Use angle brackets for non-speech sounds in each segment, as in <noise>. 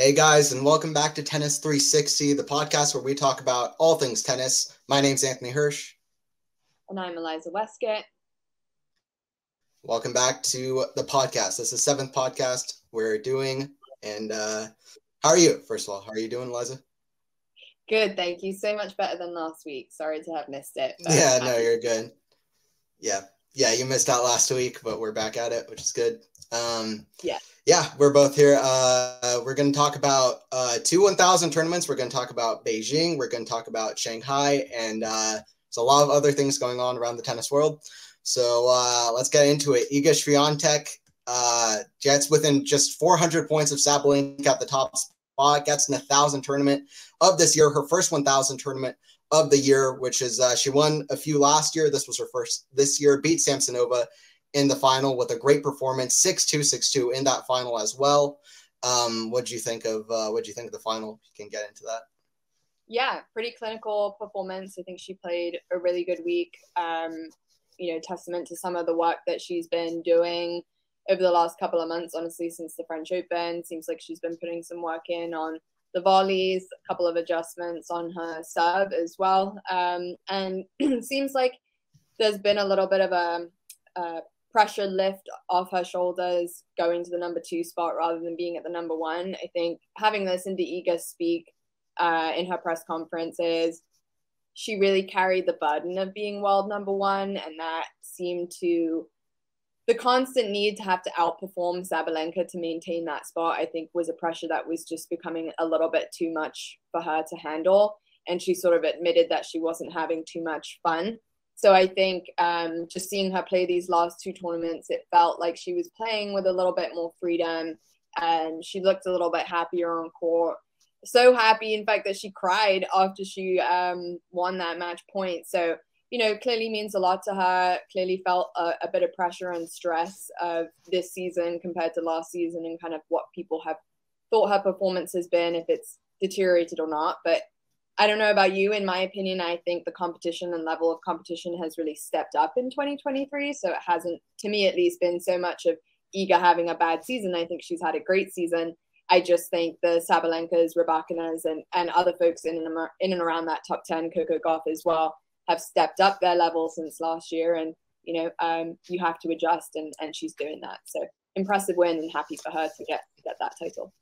Hey guys, and welcome back to Tennis 360, the podcast where we talk about all things tennis. My name's Anthony Hirsch. And I'm Eliza Westcott. Welcome back to the podcast. This is the seventh podcast we're doing. And uh, how are you, first of all? How are you doing, Eliza? Good, thank you. So much better than last week. Sorry to have missed it. Yeah, no, you're good. Yeah, yeah, you missed out last week, but we're back at it, which is good. Um, yeah yeah, we're both here. Uh, we're going to talk about uh, two 1,000 tournaments. We're going to talk about Beijing. We're going to talk about Shanghai, and uh, there's a lot of other things going on around the tennis world. So uh, let's get into it. Iga Swiatek uh, gets within just 400 points of Sabalenka at the top spot. Gets in a thousand tournament of this year. Her first 1,000 tournament of the year, which is uh, she won a few last year. This was her first this year. Beat Samsonova in the final with a great performance, six two six two in that final as well. Um, what do you think of uh, what do you think of the final? You can get into that. Yeah, pretty clinical performance. I think she played a really good week. Um, you know, testament to some of the work that she's been doing over the last couple of months. Honestly, since the French Open, seems like she's been putting some work in on the volleys, a couple of adjustments on her serve as well, um, and <clears throat> seems like there's been a little bit of a, a pressure lift off her shoulders going to the number two spot rather than being at the number one. I think having listened to Iga speak uh, in her press conferences, she really carried the burden of being world number one, and that seemed to the constant need to have to outperform Sabalenka to maintain that spot. I think was a pressure that was just becoming a little bit too much for her to handle, and she sort of admitted that she wasn't having too much fun so I think um, just seeing her play these last two tournaments, it felt like she was playing with a little bit more freedom and she looked a little bit happier on court. So happy, in fact, that she cried after she um, won that match point. So, you know, clearly means a lot to her. Clearly felt a, a bit of pressure and stress of this season compared to last season and kind of what people have thought her performance has been, if it's deteriorated or not. But I don't know about you. In my opinion, I think the competition and level of competition has really stepped up in 2023. So it hasn't, to me at least, been so much of Iga having a bad season. I think she's had a great season. I just think the Sabalenkas, Rybakinas, and, and other folks in and, in and around that top 10, Coco Gauff as well, have stepped up their level since last year. And, you know, um, you have to adjust, and, and she's doing that. So impressive win and happy for her to get, get that title.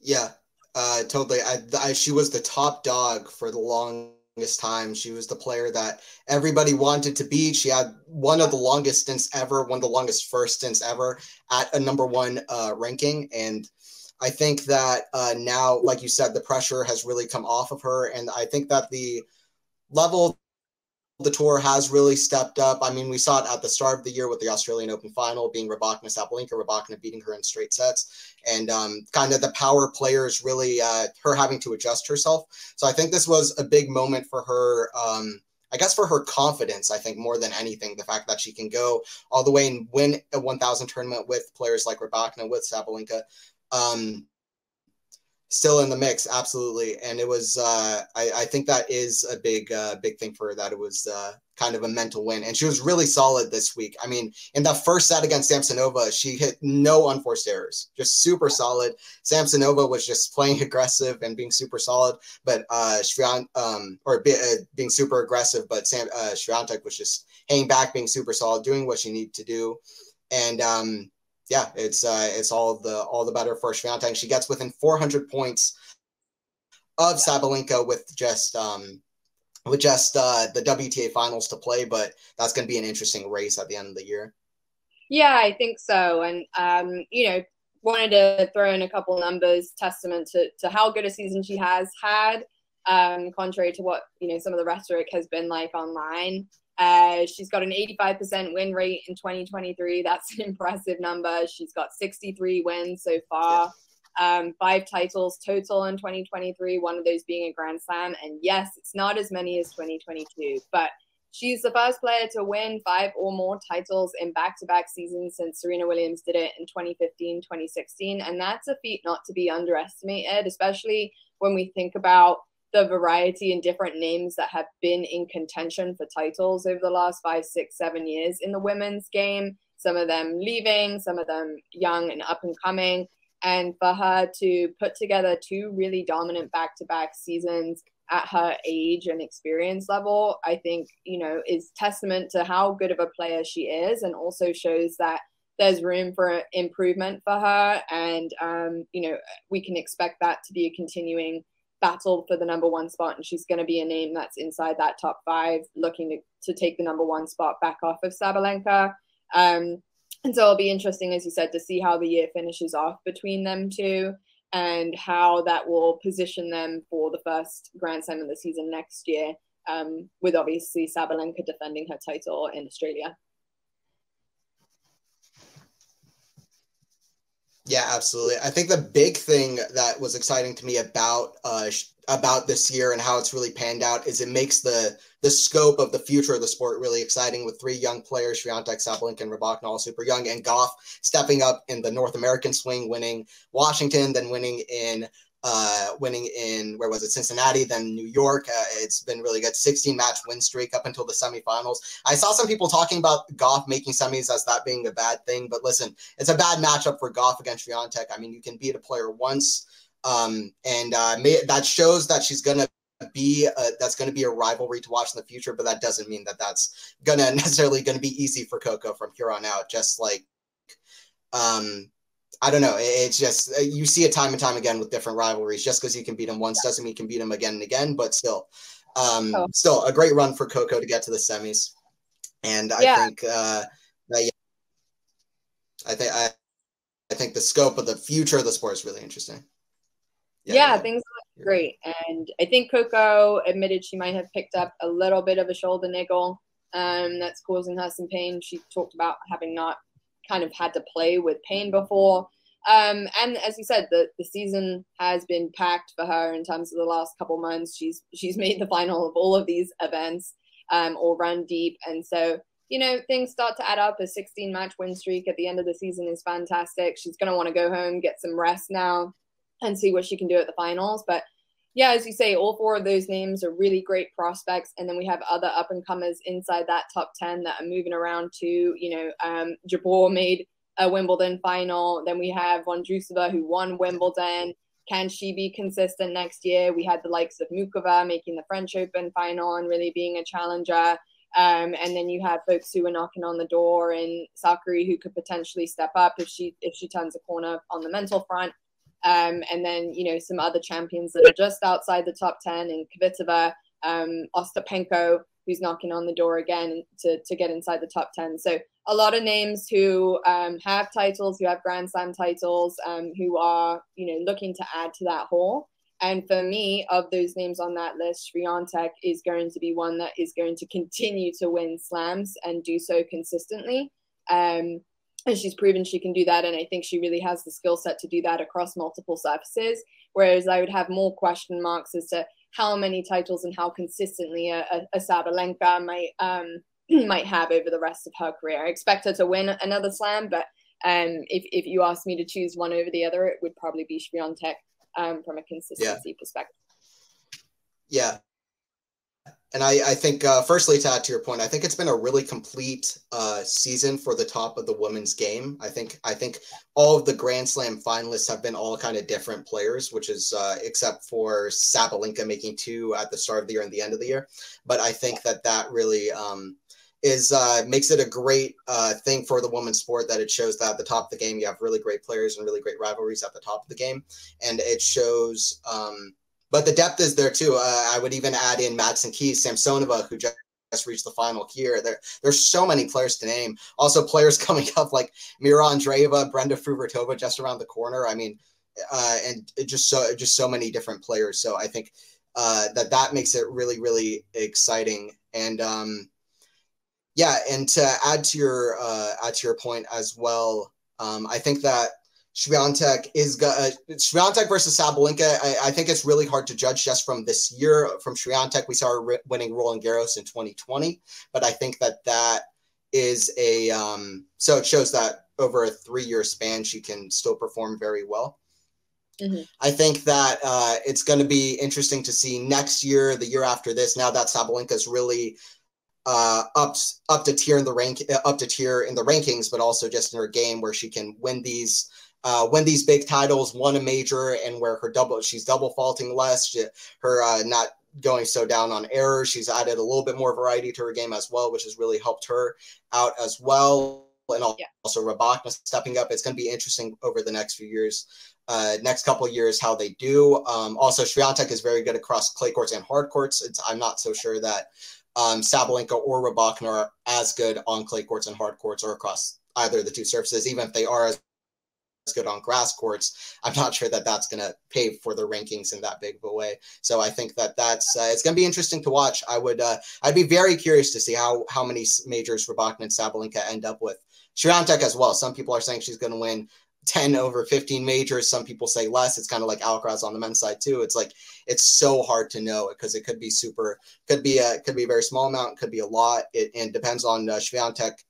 Yeah, uh, totally. I, I, she was the top dog for the longest time. She was the player that everybody wanted to beat. She had one of the longest stints ever, one of the longest first stints ever at a number one uh, ranking. And I think that uh, now, like you said, the pressure has really come off of her. And I think that the level the tour has really stepped up. I mean, we saw it at the start of the year with the Australian Open final being Rybakina Sabalenka, Rybakina beating her in straight sets, and um, kind of the power players really uh, her having to adjust herself. So I think this was a big moment for her. Um, I guess for her confidence, I think more than anything, the fact that she can go all the way and win a 1,000 tournament with players like Rybakina, with Sabalenka. Um, still in the mix absolutely. And it was uh, I, I think that is a big uh, big thing for her that it was uh, kind of a mental win. And she was really solid this week. I mean in that first set against samsonova she hit no unforced errors just super solid. Samsonova was just playing <laughs> aggressive and being super solid but uh Shvian, um or be, uh, being super aggressive but sam uh Swiatek was just hanging back being super solid doing what she needed to do. And um yeah, it's uh, it's all the all the better for Swiatek. She gets within 400 points of Sabalenka with just um, with just uh, the WTA finals to play, but that's going to be an interesting race at the end of the year. Yeah, I think so, and um, you know, wanted to throw in a couple numbers, testament to to how good a season she has had. Um, contrary to what you know some of the rhetoric has been like online. Uh, she's got an 85% win rate in 2023. That's an <laughs> impressive number. She's got 63 wins so far, um, five titles total in 2023, one of those being a Grand Slam. And yes, it's not as many as 2022, but she's the first player to win five or more titles in back to back seasons since Serena Williams did it in 2015, 2016. And that's a feat not to be underestimated, especially when we think about the variety and different names that have been in contention for titles over the last five, six, seven years in the women's game. Some of them leaving, some of them young and up and coming. And for her to put together two really dominant back to back seasons at her age and experience level, I think, you know, is testament to how good of a player she is and also shows that there's room for improvement for her. And, um, you know, we can expect that to be a continuing battle for the number one spot. And she's going to be a name that's inside that top five, looking to, to take the number one spot back off of Sabalenka. Um, and so it'll be interesting, as you said, to see how the year finishes off between them two and how that will position them for the first Grand Slam of the season next year, um, with obviously Sabalenka defending her title in Australia. Yeah, absolutely. I think the big thing that was exciting to me about uh, about this year and how it's really panned out is it makes the the scope of the future of the sport really exciting with three young players, Swiatek, Sabalenka, and Rybakina, all super young, and Gauff stepping up in the North American swing, winning Washington, then winning in uh, winning in where was it Cincinnati, then New York. Uh, it's been really good. 16 match win streak up until the semifinals. I saw some people talking about Gauff making semis as that being a bad thing, but listen, it's a bad matchup for Gauff against Swiatek. I mean, you can beat a player once, um, and uh, may, that shows that she's gonna be a, that's going to be a rivalry to watch in the future but that doesn't mean that that's gonna <laughs> necessarily going to be easy for coco from here on out just like um I don't know. It's just uh, you see it time and time again with different rivalries. Just because you can beat them once doesn't mean you can beat them again and again. But still, um, oh. still a great run for Coco to get to the semis. And I yeah. think uh, that, yeah, I think I, I think the scope of the future of the sport is really interesting. Yeah, yeah things look great, and I think Coco admitted she might have picked up a little bit of a shoulder niggle um, that's causing her some pain. She talked about having not kind of had to play with pain before. Um, and as you said, the, the season has been packed for her in terms of the last couple months. She's she's <laughs> made the final of all of these events um, or run deep, and so you know things start to add up. A 16 match win streak at the end of the season is fantastic. She's going to want to go home, get some rest now, and see what she can do at the finals. But yeah, as you say, all four of those names are really great prospects. And then we have other up and comers inside that top 10 that are moving around too. You know, um, Jabeur made a Wimbledon final. Then we have Vondrousova who won Wimbledon. Can she be consistent next year? We had the likes of Muchova making the French Open final and really being a challenger. Um, and then you have folks who are knocking on the door and Sakkari who could potentially step up if she if she turns a corner on the mental front. Um, and then, you know, some other champions that are just outside the top 10 in Kvitova, um, Ostapenko, who's knocking on the door again to, to get inside the top 10. So a lot of names who um, have titles, who have Grand Slam titles, um, who are, you know, looking to add to that haul. And for me, of those names on that list, Swiatek is going to be one that is going to continue to win slams and do so consistently. Um, and she's proven she can do that and i think she really has the skill set to do that across multiple surfaces. Whereas i would have more question marks as to how many titles and how consistently a, a, a sabalenka might um, <clears throat> might have over the rest of her career. I expect her to win another slam but um, if, if you ask me to choose one over the other it would probably be Swiatek um, from a consistency yeah. perspective. Yeah and I, I think, uh, firstly, to add to your point, I think it's been a really complete uh, season for the top of the women's game. I think, I think all of the Grand Slam finalists have been all kind of different players, which is uh, except for Sabalenka making two at the start of the year and the end of the year. But I think that that really um, is uh, makes it a great uh, thing for the women's sport that it shows that at the top of the game you have really great players and really great rivalries at the top of the game, and it shows. Um, but the depth is there too. Uh, I would even add in Madison Keys, Samsonova, who just reached the final here. There, there's so many players to name. Also, players <laughs> coming up like Mira Andreeva, Brenda Fruhvirtova just around the corner. I mean, uh, and just so just so many different players. So I think uh, that that makes it really really exciting. And um, yeah, and to add to your uh, add to your point as well, um, I think that Swiatek is uh, Swiatek versus Sabalenka. I, I, think it's really hard to judge just from this year. From Swiatek, we saw her winning Roland Garros in 2020, but I think that that is a um, so it shows that over a three-year span, she can still perform very well. Mm-hmm. I think that uh, it's going to be interesting to see next year, the year after this. Now that Sabalenka is really uh, up up to tier in the rank, up to tier in the rankings, but also just in her game where she can win these uh, win these big titles, won a major, and where her double she's double faulting less, she, her uh, not going so down on errors. She's added a little bit more variety to her game as well, which has really helped her out as well. And also yeah. Rybakina stepping up. It's going to be interesting over the next few years, uh, next couple years, how they do. Um, also, Swiatek is very good across clay courts and hard courts. It's, I'm not so sure that um, Sabalenka or Rybakina are as good on clay courts and hard courts or across either of the two surfaces, even if they are as good on grass courts. I'm not sure that that's going to pay for the rankings in that big of a way. So I think that that's uh, it's going to be interesting to watch. I would uh, I'd be very curious to see how how many majors Rybakina and Sabalenka end up with. Swiatek as well. Some people are saying she's going to win 10 over 15 majors. Some people say less. It's kind of like Alcaraz on the men's side too. It's like it's so hard to know because it could be super, could be a could be a very small amount, could be a lot. It and depends on uh,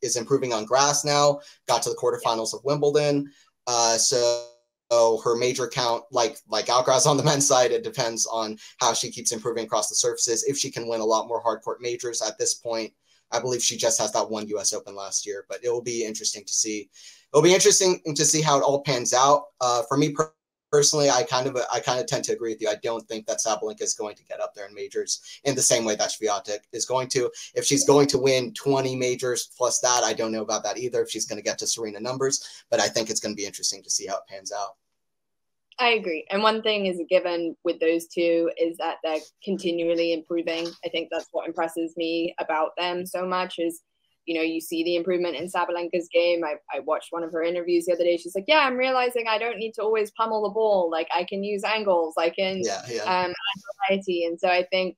is improving on grass now. Got to the quarterfinals of Wimbledon. Uh, so her major count, like like Alcaraz on the men's side, it depends on how she keeps improving across the surfaces. If she can win a lot more hard court majors at this point, I believe she just has that one U.S. Open last year. But it will be interesting to see. It'll be interesting to see how it all pans out. Uh, for me personally, I kind of I kind of tend to agree with you. I don't think that Sabalenka is going to get up there in majors in the same way that Swiatek is going to. If she's going to win 20 majors plus that, I don't know about that either. If she's going to get to Serena numbers, but I think it's going to be interesting to see how it pans out. I agree. And one thing is a given with those two is that they're continually improving. I think that's what impresses me about them so much is you know, you see the improvement in Sabalenka's game. I, I watched one of her interviews the other day. She's like, yeah, I'm realizing I don't need to always pummel the ball. Like I can use angles. I can yeah, yeah. um variety. And so I think,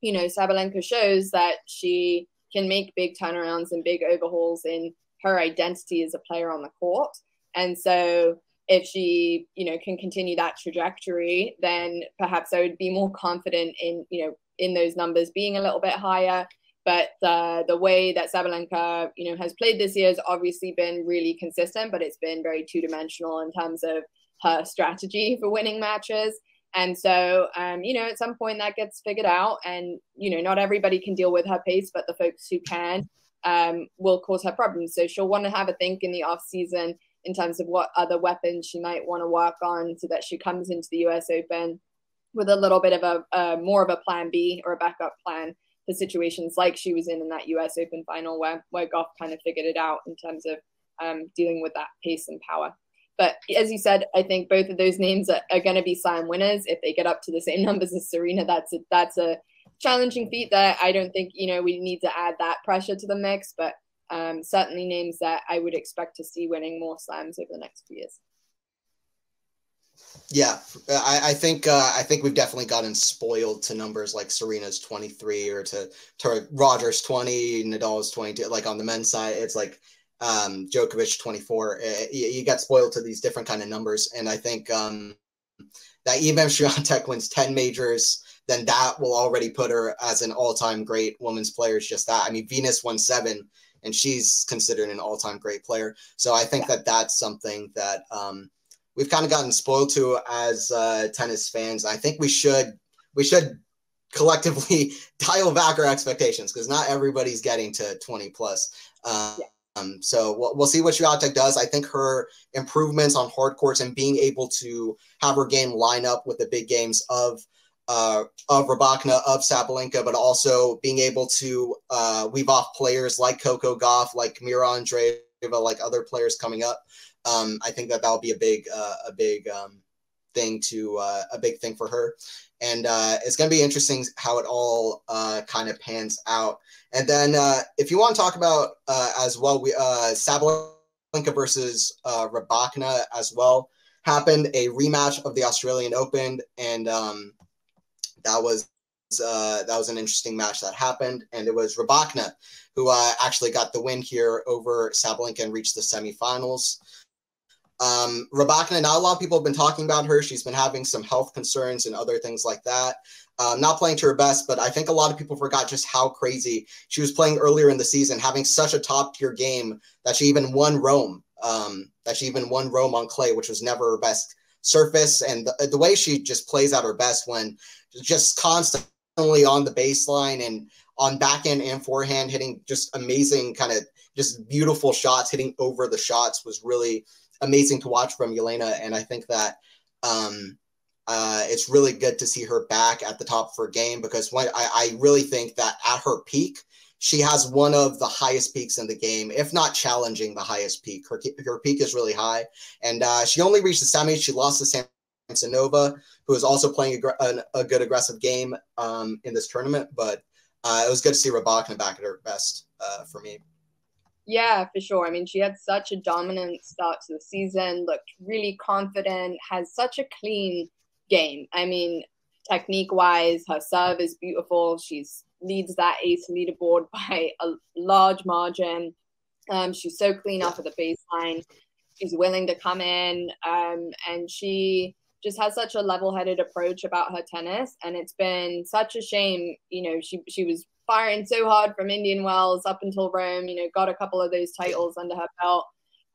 you know, Sabalenka shows that she can make big turnarounds and big overhauls in her identity as a player on the court. And so if she, you know, can continue that trajectory, then perhaps I would be more confident in, you know, in those numbers being a little bit higher but uh, the way that Sabalenka, you know, has played this year has obviously been really consistent, but it's been very two dimensional in terms of her strategy <laughs> for winning matches. And so, um, you know, at some point that gets figured out, and you know, not everybody can deal with her pace, but the folks who can um, will cause her problems. So she'll want to have a think in the off season in terms of what other weapons she might want to work on, so that she comes into the U.S. Open with a little bit of a, a more of a plan B or a backup plan the situations like she was in in that US Open final where where Gauff kind of figured it out in terms of um, dealing with that pace and power. But as you said, I think both of those names are, are going to be slam winners if they get up to the same <laughs> numbers as Serena. That's a, that's a challenging feat that I don't think you know we need to add that pressure to the mix, but um, certainly names that I would expect to see winning more slams over the next few years. Yeah, I, I think uh, I think we've definitely gotten spoiled to numbers like Serena's 23 or to to Rogers 20, Nadal's 22. Like on the men's side, it's like um, Djokovic 24. Uh, you, you, get spoiled to these different kind of numbers, and I think um, that even if <laughs> Swiatek wins 10 majors, then that will already put her as an all-time great women's player. It's just that. I mean, Venus won seven, and she's considered an all-time great player. So I think yeah. that that's something that. Um, we've kind of gotten spoiled to as uh, tennis fans. I think we should we should collectively <laughs> dial back our expectations because not everybody's getting to 20 plus. Um, yeah. Um, so we'll, we'll see what Swiatek does. I think her improvements on hard courts and being able to have her game line up with the big games of uh, of Rybakina, of Sabalenka, but also being able to uh, weave off players like Coco Gauff, like Mira Andreeva, like other players coming up um, I think that that'll be a big uh, a big um, thing to uh, a big thing for her, and uh, it's going to be interesting how it all uh, kind of pans out. And then uh, if you want to talk about uh, as well, we Sabalenka versus Rybakina as well happened a rematch of the Australian Open, and um, that was uh, that was an interesting match that happened, and it was Rybakina who uh, actually got the win here over Sabalenka and reached the semifinals. Um, Rybakina, not a lot of people have been talking about her. She's been having some health concerns and other things like that. Um, not playing to her best, but I think a lot of people forgot just how crazy she was playing earlier in the season, having such a top tier game that she even won Rome. Um, that she even won Rome on clay, which was never her best surface. And the, the way she just plays at her best when just constantly on the baseline and on backhand and forehand, hitting just amazing kind of just beautiful shots, hitting over the shots was really amazing to watch from Yelena, and I think that um, uh, it's really good to see her back at the top of her game because when, I, I really think that at her peak, she has one of the highest peaks in the game, if not challenging the highest peak. Her, her peak is really high, and uh, she only reached the semi. She lost to Samsonova, who is also playing a, a, good aggressive game um, in this tournament. But uh, it was good to see Rybakina back at her best uh, for me. Yeah, for sure. I mean, she had such a dominant start to the season, looked really confident, has such a clean game. I mean, technique wise, her serve is beautiful. She's leads that ace leaderboard <laughs> by a large margin. Um, she's so clean off of the baseline. She's willing to come in, um, and she just has such a level-headed approach about her tennis. And it's been such a shame. You know, she she was firing so hard from Indian Wells up until Rome. You know, got a couple of those titles under her belt,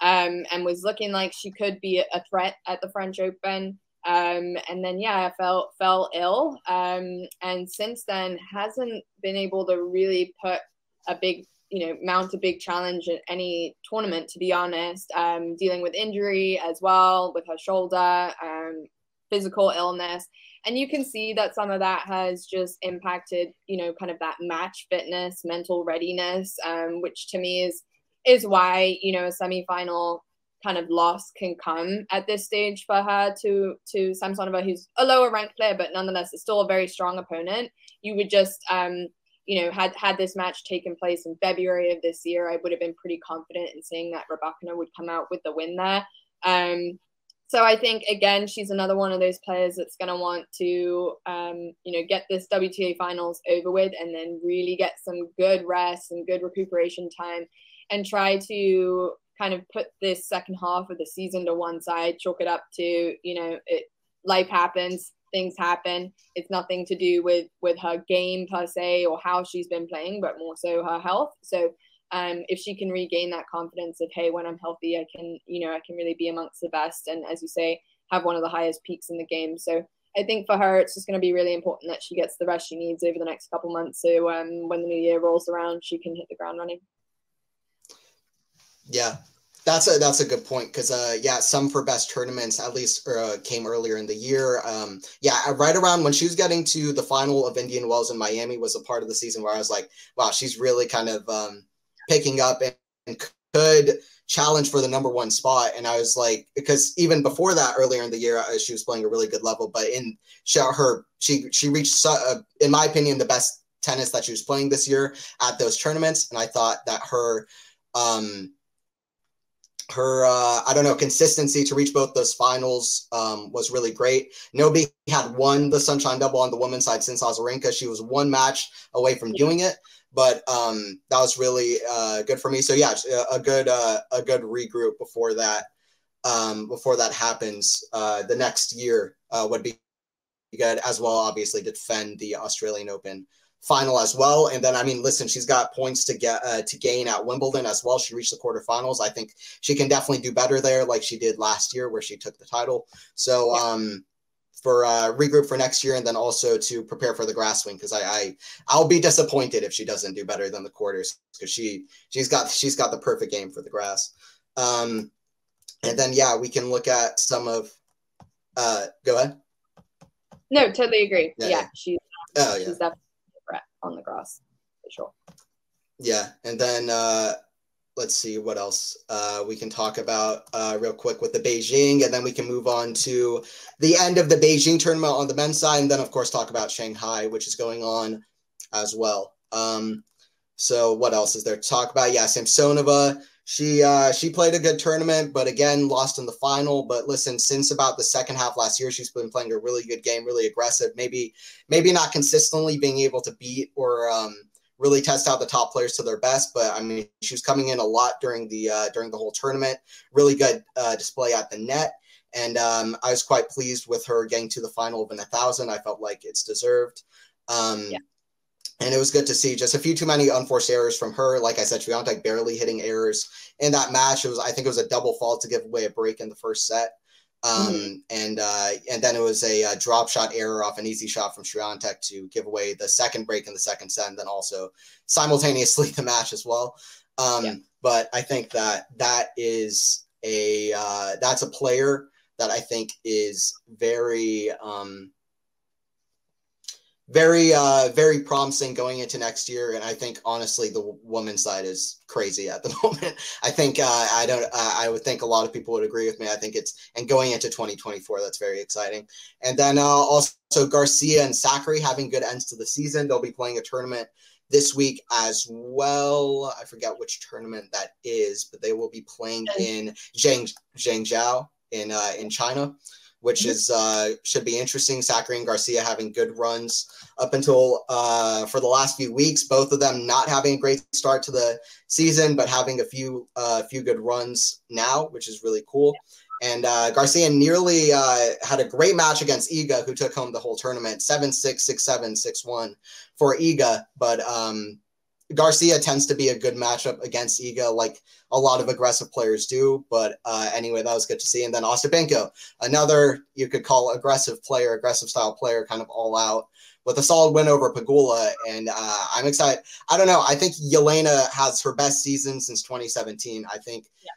um, and was looking like she could be a threat at the French Open. Um, and then yeah, I felt fell ill, um, and since then hasn't been able to really put a big, you know, mount a big challenge in any tournament. To be honest, um, dealing with injury as well with her shoulder, um, physical illness, and you can see that some of that has just impacted, you know, kind of that match fitness, mental readiness, um, which to me is is why you know a semifinal kind of loss can come at this stage for her to to Samsonova, who's a lower ranked player, but nonetheless is still a very strong opponent. You would just um, you know, had had this match taken place in February of this year, I would have been pretty confident in saying that Rybakina would come out with the win there. Um, so I think again, she's another one of those players that's going to want to, um, you know, get this WTA finals over with and then really get some good rest and good recuperation time, and try to kind of put this second half of the season to one side, chalk it up to, you know, it, life happens, things happen. It's nothing to do with with her game per se or how she's been playing, but more so her health. So um, if she can regain that confidence of hey, when I'm healthy, I can, you know, I can really be amongst the best, and as you say, have one of the highest peaks in the game. So I think for her, it's just going to be really important that she gets the rest she needs over the next couple months. So um, when the new year rolls around, she can hit the ground running. Yeah, that's a that's a good point because uh yeah some for best tournaments at least uh, came earlier in the year um yeah uh, right around when she was getting to the final of Indian Wells in Miami was a part of the season where I was like wow she's really kind of um picking up and, could challenge for the number one spot and I was like because even before that earlier in the year she was playing a really good level but in she, her she she reached uh, in my opinion the best tennis that she was playing this year at those tournaments and I thought that her um her uh, I don't know consistency to reach both those finals um, was really great. Nobi had won the Sunshine Double on the women's side since Azarenka. She was one match away from doing it, but um, that was really uh, good for me. So yeah, a good uh, a good regroup before that um, before that happens. Uh, the next year uh, would be good as well. Obviously, defend the Australian Open final as well. And then, I mean, listen, she's got points to get uh, to gain at Wimbledon as well. She reached the quarterfinals. I think she can definitely do better there, like she did last year, where she took the title. So, um, for uh, regroup for next year, and then also to prepare for the grass wing because I, I I'll be disappointed if she doesn't do better than the quarters because she she's got she's got the perfect game for the grass. Um, and then yeah, we can look at some of. Uh, go ahead. No, totally agree. Yeah, yeah. she's oh, yeah. she's definitely on the grass for sure. Yeah, and then uh, let's see what else uh, we can talk about uh, real quick with the Beijing, and then we can move on to the end of the Beijing tournament on the men's side, and then of course talk about Shanghai, which is going on as well. Um, so what else is there to talk about? Yeah, Samsonova she uh, she played a good tournament, but again lost in the final. But listen, since about the second half last year, she's been playing a really good game, really aggressive. Maybe maybe not consistently being able to beat or um, really test out the top players to their best. But I mean, she was coming in a lot during the uh, during the whole tournament. Really good uh, display at the net, and um, I was quite pleased with her getting to the final of an 1000. I felt like it's deserved. Um, yeah and it was good to see just a few too many unforced errors from her. Like I said, Swiatek barely hitting errors in that match. It was, I think, it was a double fault to give away a break in the first set, um, mm-hmm. and uh, and then it was a, a, drop shot error off an easy shot from Swiatek to give away the second break in the second set, and then also simultaneously <laughs> the match as well. Um, yeah. But I think that that is a uh, that's a player that I think is very um, very uh very promising going into next year and i think honestly the women's side is crazy at the <laughs> moment. I think uh, i don't uh, i would think a lot of people would agree with me. I think it's and going into 2024 that's very exciting. And then uh, also garcia and Sakkari having good ends to the season. They'll be playing a tournament this week as well. I forget which tournament that is but they will be playing in Zhang, zhangzhou in uh in china which mm-hmm. is uh, should be interesting. Sakkari and Garcia having good runs up until uh, for the last few weeks. Both of them not having a great start to the season, but having a few uh, few good runs now, which is really cool. And uh, Garcia nearly uh, had a great match against Iga, who took home the whole tournament 7 6, 6 7, 6 1 for Iga. But um, Garcia tends to be a good matchup against Iga, like a lot of aggressive players do. But uh, anyway, that was good to see. And then Ostapenko, another you could call aggressive player, aggressive style player, kind of all out with a solid win over Pegula. And uh, I'm excited. I don't know. I think Jelena has her best season since 2017. I think yeah.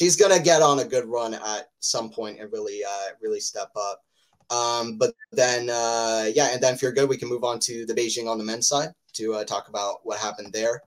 she's going to get on a good run at some point and really, uh, really step up. Um, but then, uh, yeah, and then if you're good, we can move on to the Beijing on the men's side to uh, talk about what happened there.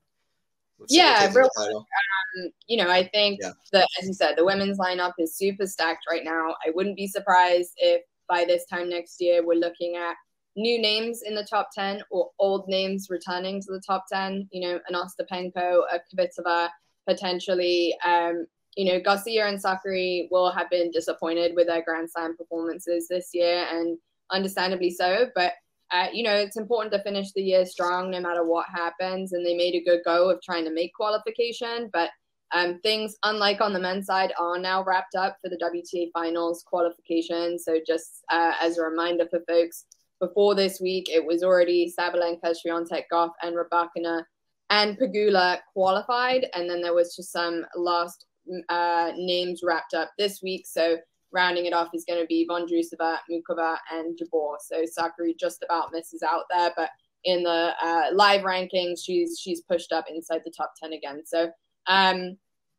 Yeah, real, um, you know, I think yeah. that, as you said, the women's lineup is super stacked right now. I wouldn't be surprised if by this time next year we're looking at new names in the top 10 or old names returning to the top 10, you know, an Ostapenko, a Kvitova, potentially. Um, you know, Garcia and Sakkari will have been disappointed with their Grand Slam performances this year, and understandably so. But uh, you know, it's important to finish the year strong no matter what happens. And they made a good go of trying to make qualification. But um, things, unlike on the men's side, are now wrapped up for the WTA finals qualification. So, just uh, as a reminder for folks, before this week, it was already Sabalenka, Swiatek, Gauff, and Rybakina and Pegula qualified. And then there was just some last uh, names wrapped up this week. So, rounding it off is going to be Vondrousova, Muchova, and Jabeur. So Sakkari just about misses out there, but in the uh, live rankings, she's she's pushed up inside the top ten again. So um,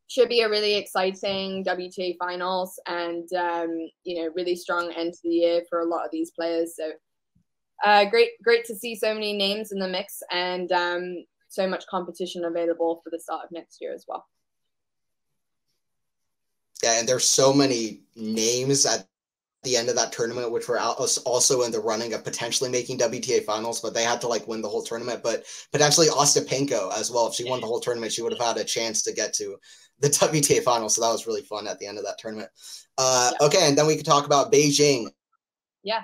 should be a really exciting WTA finals, and um, you know really strong end to the year for a lot of these players. So uh, great great to see so many names in the mix and um, so much competition available for the start of next year as well. Yeah, and there's so many names at the end of that tournament, which were also in the running of potentially making WTA finals, but they had to like win the whole tournament. But potentially Ostapenko as well. If she won the whole tournament, she would have had a chance to get to the <laughs> WTA finals. So that was really fun at the end of that tournament. Uh, yeah. Okay, and then we can talk about Beijing. Yeah.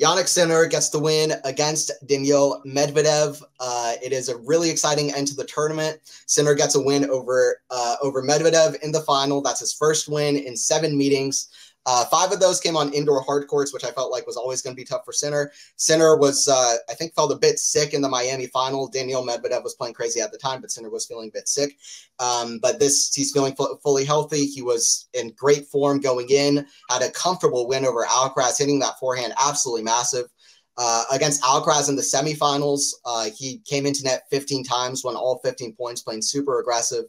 Jannik Sinner gets the win against Daniil Medvedev. Uh, it is a really exciting end to the tournament. Sinner gets a win over uh, over Medvedev in the final. That's his first win in seven meetings. Uh, five of those came on indoor hard courts, which I felt like was always going to be tough for Sinner. Sinner was, uh, I think, felt a bit sick in the Miami final. Daniil Medvedev was playing crazy at the time, but Sinner was feeling a bit sick. Um, but this, he's feeling fully healthy. He was in great form going in, had a comfortable win over Alcaraz, hitting that forehand absolutely massive. Uh, against Alcaraz in the semifinals, uh, he came into net 15 times, won all 15 points, playing super aggressive.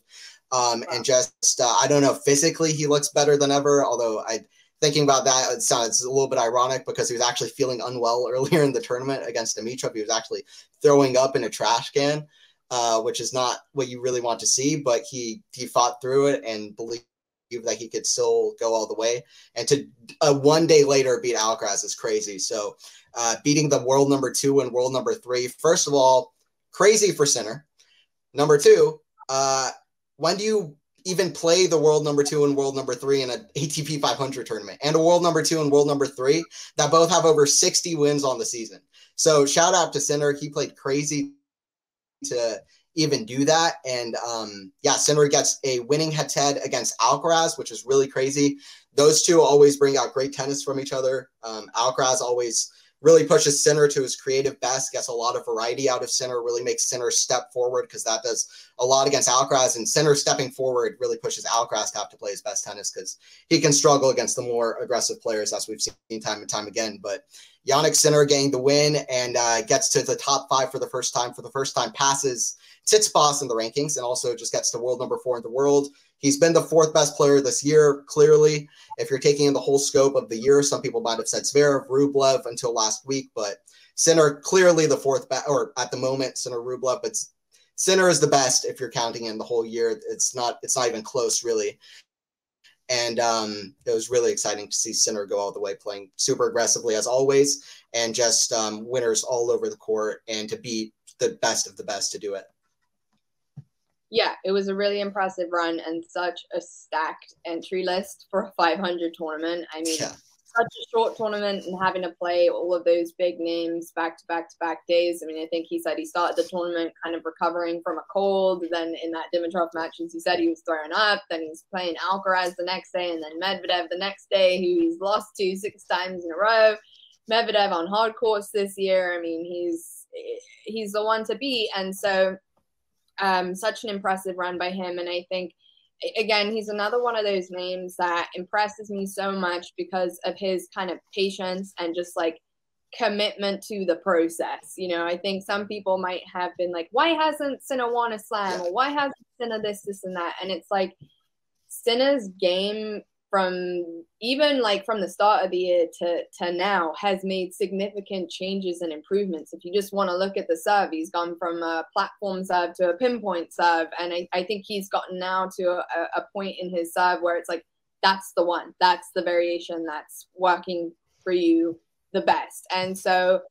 Um, and just, uh, I don't know, physically he looks better than ever, although I thinking about that, it sounds a little bit ironic because he was actually feeling unwell <laughs> earlier in the tournament against Dimitrov. He was actually throwing up in a trash can, uh, which is not what you really want to see. But he he fought through it and believed that he could still go all the way. And to uh, one day later beat Alcaraz is crazy. So uh, beating the world number two and world number three, first of all, crazy for Sinner. Number two, uh, when do you even play the world number two and world number three in an ATP 500 tournament and a world number two and world number three that both have over 60 wins on the season. So shout out to Sinner. He played crazy to even do that. And um, yeah, Sinner gets a winning head to head against Alcaraz, which is really crazy. Those two always bring out great tennis from each other. Um, Alcaraz always really pushes Sinner to his creative best, gets a lot of variety out of Sinner, really makes Sinner step forward because that does a lot against Alcaraz. And Sinner stepping forward really pushes Alcaraz to have to play his best tennis because he can struggle against the more aggressive players, as we've seen time and time again. But Jannik Sinner getting the win and uh, gets to the top five for the first time. For the first time, passes Tsitsipas in the rankings and also just gets to world number four in the world. He's been the fourth best player this year, clearly. If you're taking in the whole scope of the year, some people might have said Zverev, Rublev until last week, but Sinner clearly the fourth best, or at the moment, Sinner Rublev, but Sinner is the best if you're counting in the whole year. It's not it's not even close, really. And um, it was really exciting to see Sinner go all the way, playing super aggressively as always, and just um, winners all over the court, and to beat the best of the best to do it yeah, it was a really impressive run and such a stacked entry list for a 500 tournament. I mean, yeah. such a short tournament and having to play all of those big names back to back to back days. I mean, I think he said he started the tournament kind of recovering from a cold. Then in that Dimitrov match, as he said, he was throwing up. Then he's playing Alcaraz the next day, and then Medvedev the next day, who he's lost to six times in a row. Medvedev on hard courts this year. I mean, he's he's the one to beat, and so um, such an impressive run by him. And I think, again, he's another one of those names that impresses me so much because of his kind of patience and just like commitment to the process. You know, I think some people might have been like, why hasn't Sinner won a slam? Or why hasn't Sinner this, this, and that? And it's like, Sinner's game from even like from the start of the year to, to now has made significant changes and improvements. If you just want to look at the serve, he's gone from a platform serve to a pinpoint serve. And I, I think he's gotten now to a, a point in his serve where it's like, that's the one, that's the variation that's working for you the best. And so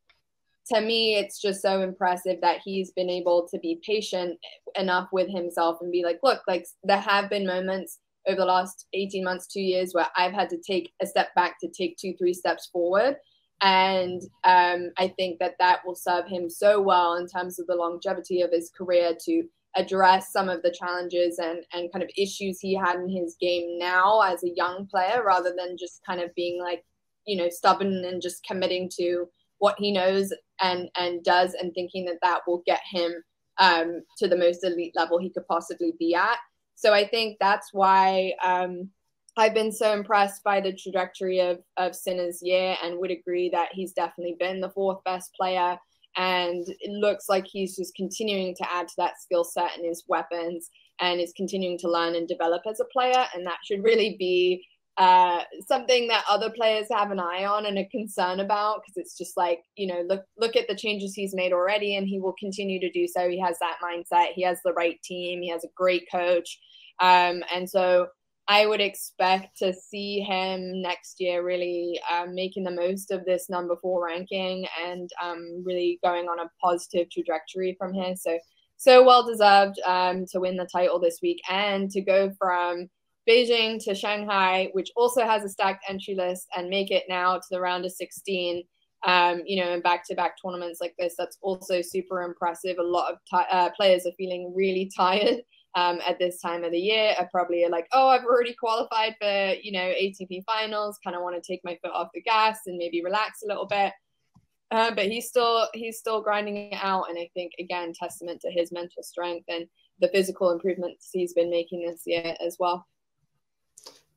to me, it's just so impressive that he's been able to be patient enough with himself and be like, look, like there have been moments over the last 18 months, two years, where I've had to take a step back to take two, three steps forward. And um, I think that that will serve him so well in terms of the longevity of his career to address some of the challenges and, and kind of issues he had in his game now as a young player rather than just kind of being like, you know, stubborn and just committing to what he knows and, and does and thinking that that will get him um, to the most elite level he could possibly be at. So I think that's why um, I've been so impressed by the trajectory of, of Sinner's year and would agree that he's definitely been the fourth best player. And it looks like he's just continuing to add to that skill set and his weapons and is continuing to learn and develop as a player. And that should really be uh, something that other players have an eye on and a concern about because it's just like you know look look at the changes he's made already and he will continue to do so. He has that mindset. He has the right team. He has a great coach. Um, and so I would expect to see him next year really um, making the most of this number four ranking and um, really going on a positive trajectory from here. So so well deserved um, to win the title this week and to go from Beijing to Shanghai, which also has a stacked entry list, and make it now to the round of 16. Um, you know, in back-to-back tournaments like this, that's also super impressive. A lot of t- uh, players are feeling really <laughs> tired um, at this time of the year. I probably are like, oh, I've already qualified for you know ATP finals. Kind of want to take my foot off the gas and maybe relax a little bit. Uh, but he's still he's still grinding it out, and I think again, testament to his mental strength and the physical improvements he's been making this year as well.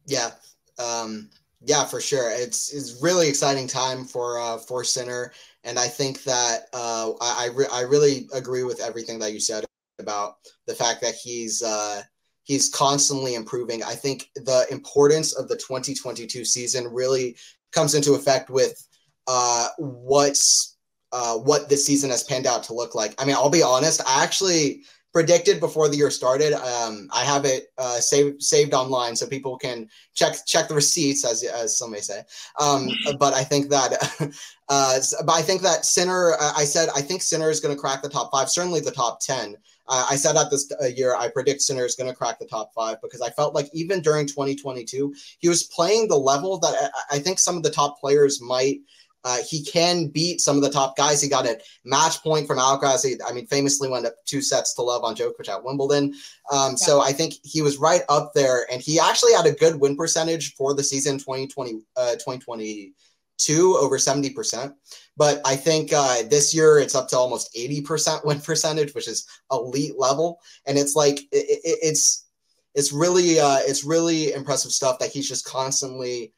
Yeah. Um, yeah, for sure. It's it's really exciting time for uh, for Sinner, and I think that uh, I I, re- I really agree with everything that you said about the fact that he's uh, he's constantly improving. I think the importance of the 2022 season really comes into effect with uh, what's uh, what this season has panned out to look like. I mean, I'll be honest. I actually predicted before the year started. Um, I have it uh, saved saved online so people can check check the receipts, as as some may say. Um, but I think that, <laughs> uh, but I think that Sinner. Uh, I said I think Sinner is going to crack the top five, certainly the top ten. Uh, I said that this uh, year I predict Sinner is going to crack the top five because I felt like even during 2022 he was playing the level that I, uh, I think some of the top players might uh, he can beat some of the top guys. He got a match point from Alcaraz. He, I mean, famously went up two sets to love on Djokovic at Wimbledon. Um, yeah. So I think he was right up there, and he actually had a good win percentage for the season 2020, uh, 2022, over 70%. But I think uh, this year it's up to almost 80% win percentage, which is elite level. And it's like, it, it, it's, it's really, uh, it's really impressive stuff that he's just constantly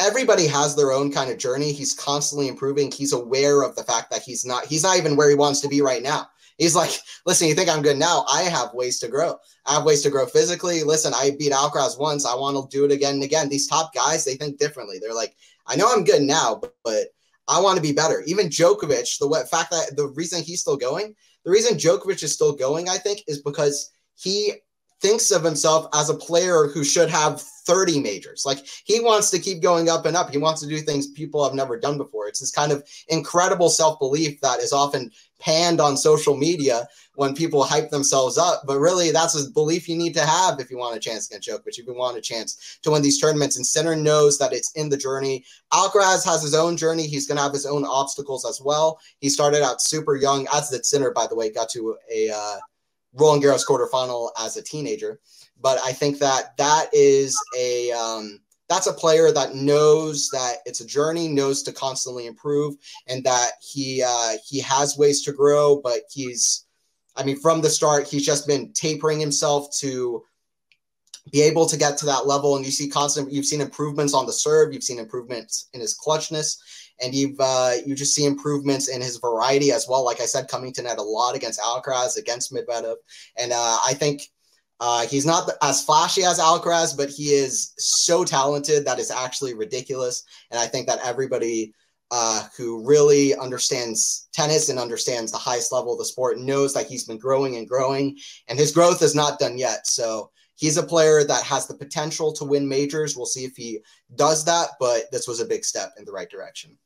everybody has their own kind of journey. He's constantly improving. He's aware of the fact that he's not he's not even where he wants to be right now. He's like, <laughs> listen, you think I'm good now? I have ways to grow. I have ways to grow physically. Listen, I beat Alcaraz once. I want to do it again and again. These top guys, they think differently. They're like, I know I'm good now, but, I want to be better. Even Djokovic, the fact that the reason he's still going, the reason Djokovic is still going, I think, is because he thinks of himself as a player who should have 30 majors. Like he wants to keep going up and up. He wants to do things people have never done before. It's this kind of incredible self belief that is often panned on social media when people hype themselves up. But really, that's a belief you need to have if you want a chance against Djokovic, if you want a chance to win these tournaments. And Sinner knows that it's in the journey. Alcaraz has his own journey. He's going to have his own obstacles as well. He started out super young, as did Sinner, by the way, got to a uh, Roland Garros quarterfinal as a teenager. But I think that that is a um, that's a player that knows that it's a journey, knows to constantly improve, and that he uh, he has ways to grow. But he's, I mean, from the start, he's just been tapering himself to be able to get to that level. And you see constant, you've seen improvements on the serve, you've seen improvements in his clutchness, and you've uh, you just see improvements in his variety as well. Like I said, coming to net a lot against Alcaraz, against Medvedev, and uh, I think uh, he's not as flashy as Alcaraz, but he is so talented that is actually ridiculous. And I think that everybody uh, who really understands tennis and understands the highest level of the sport knows that he's been growing and growing, and his growth is not done yet. So he's a player that has the potential to win majors. We'll see if he does that, but this was a big step in the right direction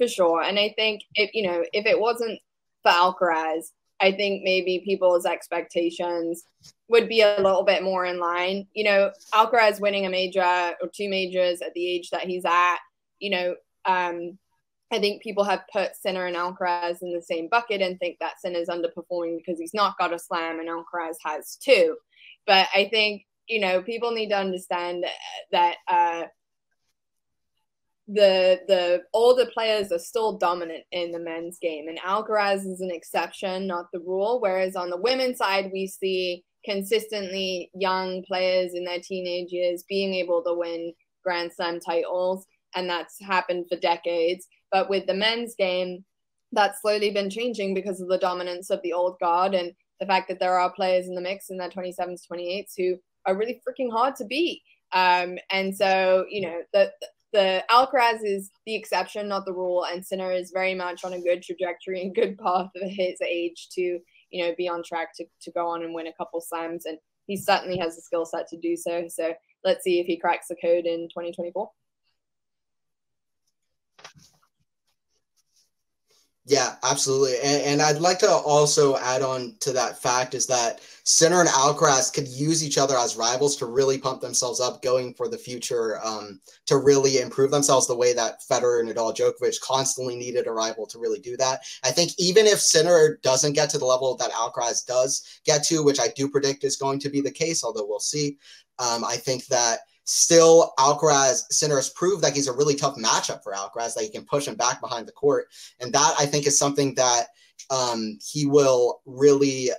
for sure. And I think if you know, if it wasn't for Alcaraz, I think maybe people's expectations would be a little bit more in line. You know, Alcaraz winning a major or two majors at the age that he's at, you know, um, I think people have put Sinner and Alcaraz in the same bucket and think that Sinner's underperforming because he's not got a slam and Alcaraz has two. But I think, you know, people need to understand that uh, the the older players are still dominant in the men's game, and Alcaraz is an exception, not the rule. Whereas on the women's side, we see consistently young players in their teenage years being able to win Grand Slam titles, and that's happened for decades. But with the men's game, that's slowly been changing because of the dominance of the old guard and the fact that there are players in the mix in their 27s, 28s who are really freaking hard to beat. Um, and so, you know, the, the Alcaraz is the exception, not the rule, and Sinner is very much on a good trajectory and good path at his age to, you know, be on track to, to go on and win a couple slams. And he certainly has the skill set to do so. So let's see if he cracks the code in 2024. Yeah, absolutely. And, and, I'd like to also add on to that fact is that Sinner and Alcaraz could use each other as rivals to really pump themselves up going for the future, um, to really improve themselves the way that Federer, and Nadal, Djokovic constantly needed a rival to really do that. I think even if Sinner doesn't get to the level that Alcaraz does get to, which I do predict is going to be the case, although we'll see, um, I think that Still, Alcaraz Sinner has proved that he's a really tough matchup for Alcaraz, that he can push him back behind the court. And that I think is something that um, he will really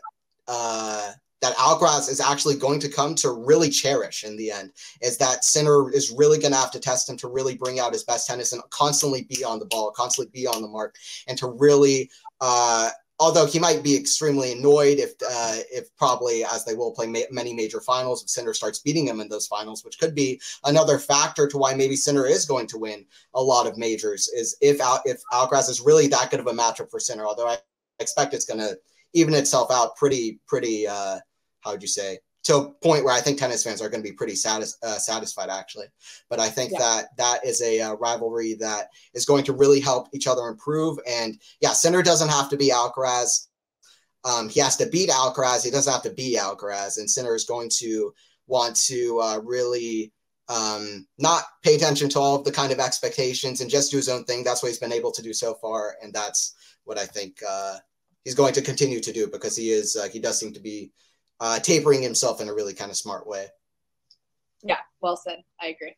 uh, that Alcaraz is actually going to come to really cherish in the end is that Sinner is really going to have to test him to really bring out his best tennis and constantly be on the ball, constantly be on the mark, and to really uh, although he might be extremely annoyed if uh, if probably as they will play ma- many major finals if Sinner starts beating him in those finals, which could be another factor to why maybe Sinner is going to win a lot of majors. Is if Al- if Alcaraz is really that good of a matchup for Sinner, although I expect it's going to even itself out pretty pretty uh, how would you say to a point where I think tennis fans are going to be pretty satis- uh, satisfied, actually. But I think yeah. that that is a uh, rivalry that is going to really help each other improve. And yeah, Sinner doesn't have to be Alcaraz. Um, he has to beat Alcaraz. He doesn't have to be Alcaraz. And Sinner is going to want to uh, really um, not pay attention to all of the kind of expectations and just do his own thing. That's what he's been able to do so far. And that's what I think uh, he's going to continue to do because he is, uh, he does seem to be uh, tapering himself in a really kind of smart way. Yeah, well said. I agree.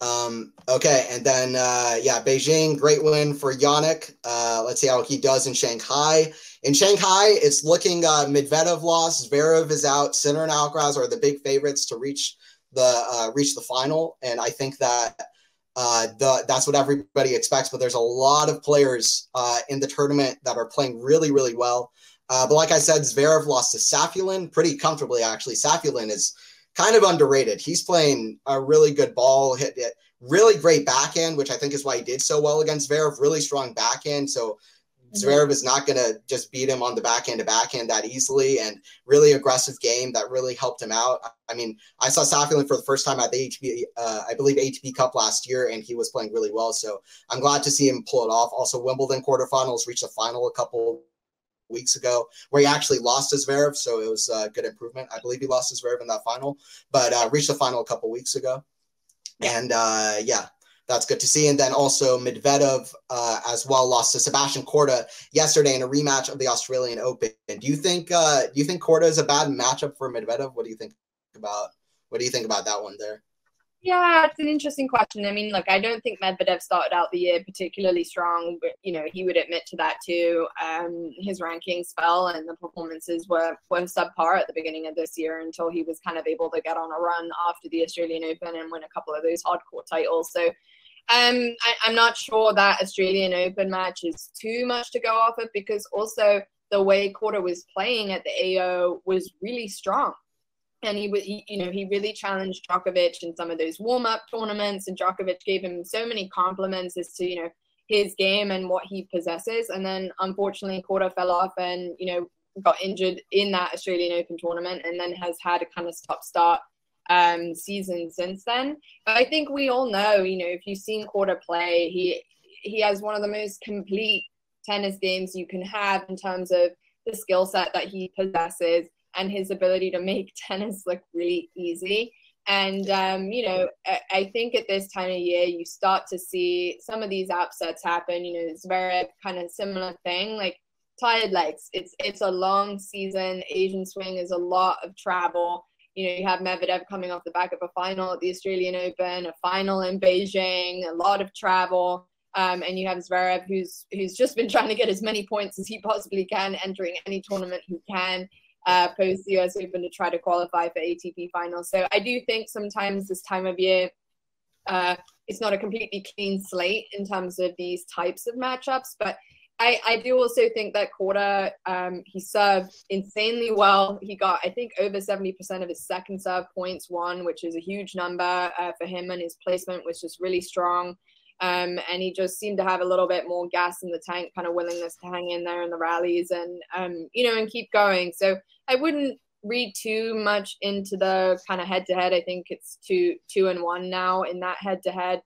Um, okay, and then uh, yeah, Beijing, great win for Jannik. Uh, let's see how he does in Shanghai. In Shanghai, it's looking uh, Medvedev lost, Zverev is out, Sinner and Alcaraz are the big favorites to reach the uh, reach the final, and I think that Uh, the, that's what everybody expects, but there's a lot of players uh, in the tournament that are playing really, really well. Uh, but like I said, Zverev lost to Safiullin pretty comfortably, actually. Safiullin is kind of underrated. He's playing a really good ball, hit it, really great backhand, which I think is why he did so well against Zverev. Really strong backhand. So Zverev is not going to just beat him on the backhand to backhand that easily, and really aggressive game that really helped him out. I mean, I saw Safiullin for the first time at the ATP, uh, I believe ATP Cup last year, and he was playing really well. So I'm glad to see him pull it off. Also, Wimbledon quarterfinals reached the final a couple weeks ago where he actually lost his Zverev, so it was a good improvement. I believe he lost his Zverev in that final, but uh, reached the final a couple weeks ago. And uh, yeah, that's good to see. And then also Medvedev uh, as well lost to Sebastian Korda yesterday in a rematch of the Australian Open. Do you think uh, do you think Korda is a bad matchup for Medvedev? What do you think about what do you think about that one there? Yeah, it's an interesting question. I mean, look, I don't think Medvedev started out the year particularly strong, but you know he would admit to that too. Um, his rankings fell, and the performances were were subpar at the beginning of this year until he was kind of able to get on a run after the Australian Open and win a couple of those hard court titles. So, um, I, I'm not sure that Australian Open match is too much to go off of because also the way Korda was playing at the AO was really strong and he was, you know, he really challenged Djokovic in some of those warm up tournaments, and Djokovic gave him so many compliments as to, you know, his game and what he possesses. And then unfortunately, Korda fell off and, you know, got injured in that Australian Open tournament and then has had a kind of stop start um, season since then. But I think we all know, you know, if you've seen Korda play, he he has one of the most complete tennis games you can have in terms of the skill set that he possesses and his ability to make <laughs> tennis look really easy. And, um, you know, I, think at this time of year, you start to see some of these upsets happen. You know, it's very kind of similar thing, like tired legs. It's, it's a long season. Asian swing is a lot of travel. You know, you have Medvedev coming off the back of a final at the Australian Open, a final in Beijing, a lot of travel. Um, and you have Zverev, who's who's just been trying to get as many points as he possibly can, entering any tournament he can uh, post the US Open to try to qualify for ATP finals. So I do think sometimes this time of year, uh, it's not a completely clean slate in terms of these types of matchups, but I, I do also think that Korda, um, he served insanely well. He got, I think, over 70% of his second serve points won, which is a huge number uh, for him, and his placement was just really strong. Um, and he just seemed to have a little bit more gas in the tank, kind of willingness to hang in there in the rallies and, um, you know, and keep going. So I wouldn't read too much into the kind of head to head. I think it's two, two and one now in that head to head.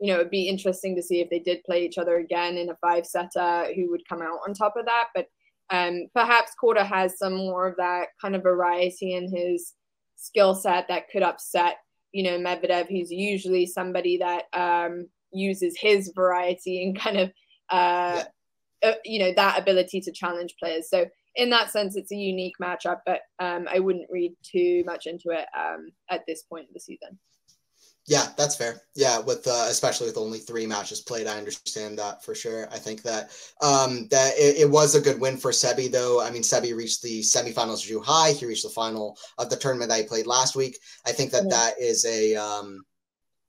You know, it'd be interesting to see if they did play each other again in a five setter, who would come out on top of that. But um, perhaps Korda has some more of that kind of variety in his skill set that could upset you know Medvedev, he's usually somebody that um, uses his variety and kind of uh, yeah. uh, you know that ability to challenge players. So in that sense, it's a unique matchup, but um, I wouldn't read too much into it um, at this point of the season. Yeah, that's fair. Yeah, with uh, especially with only three matches played, I understand that for sure. I think that um, that it, it, was a good win for Sebi, though. I mean, Sebi reached the semifinals of high. He reached the final of the tournament that he played last week. I think that mm-hmm. that is a um,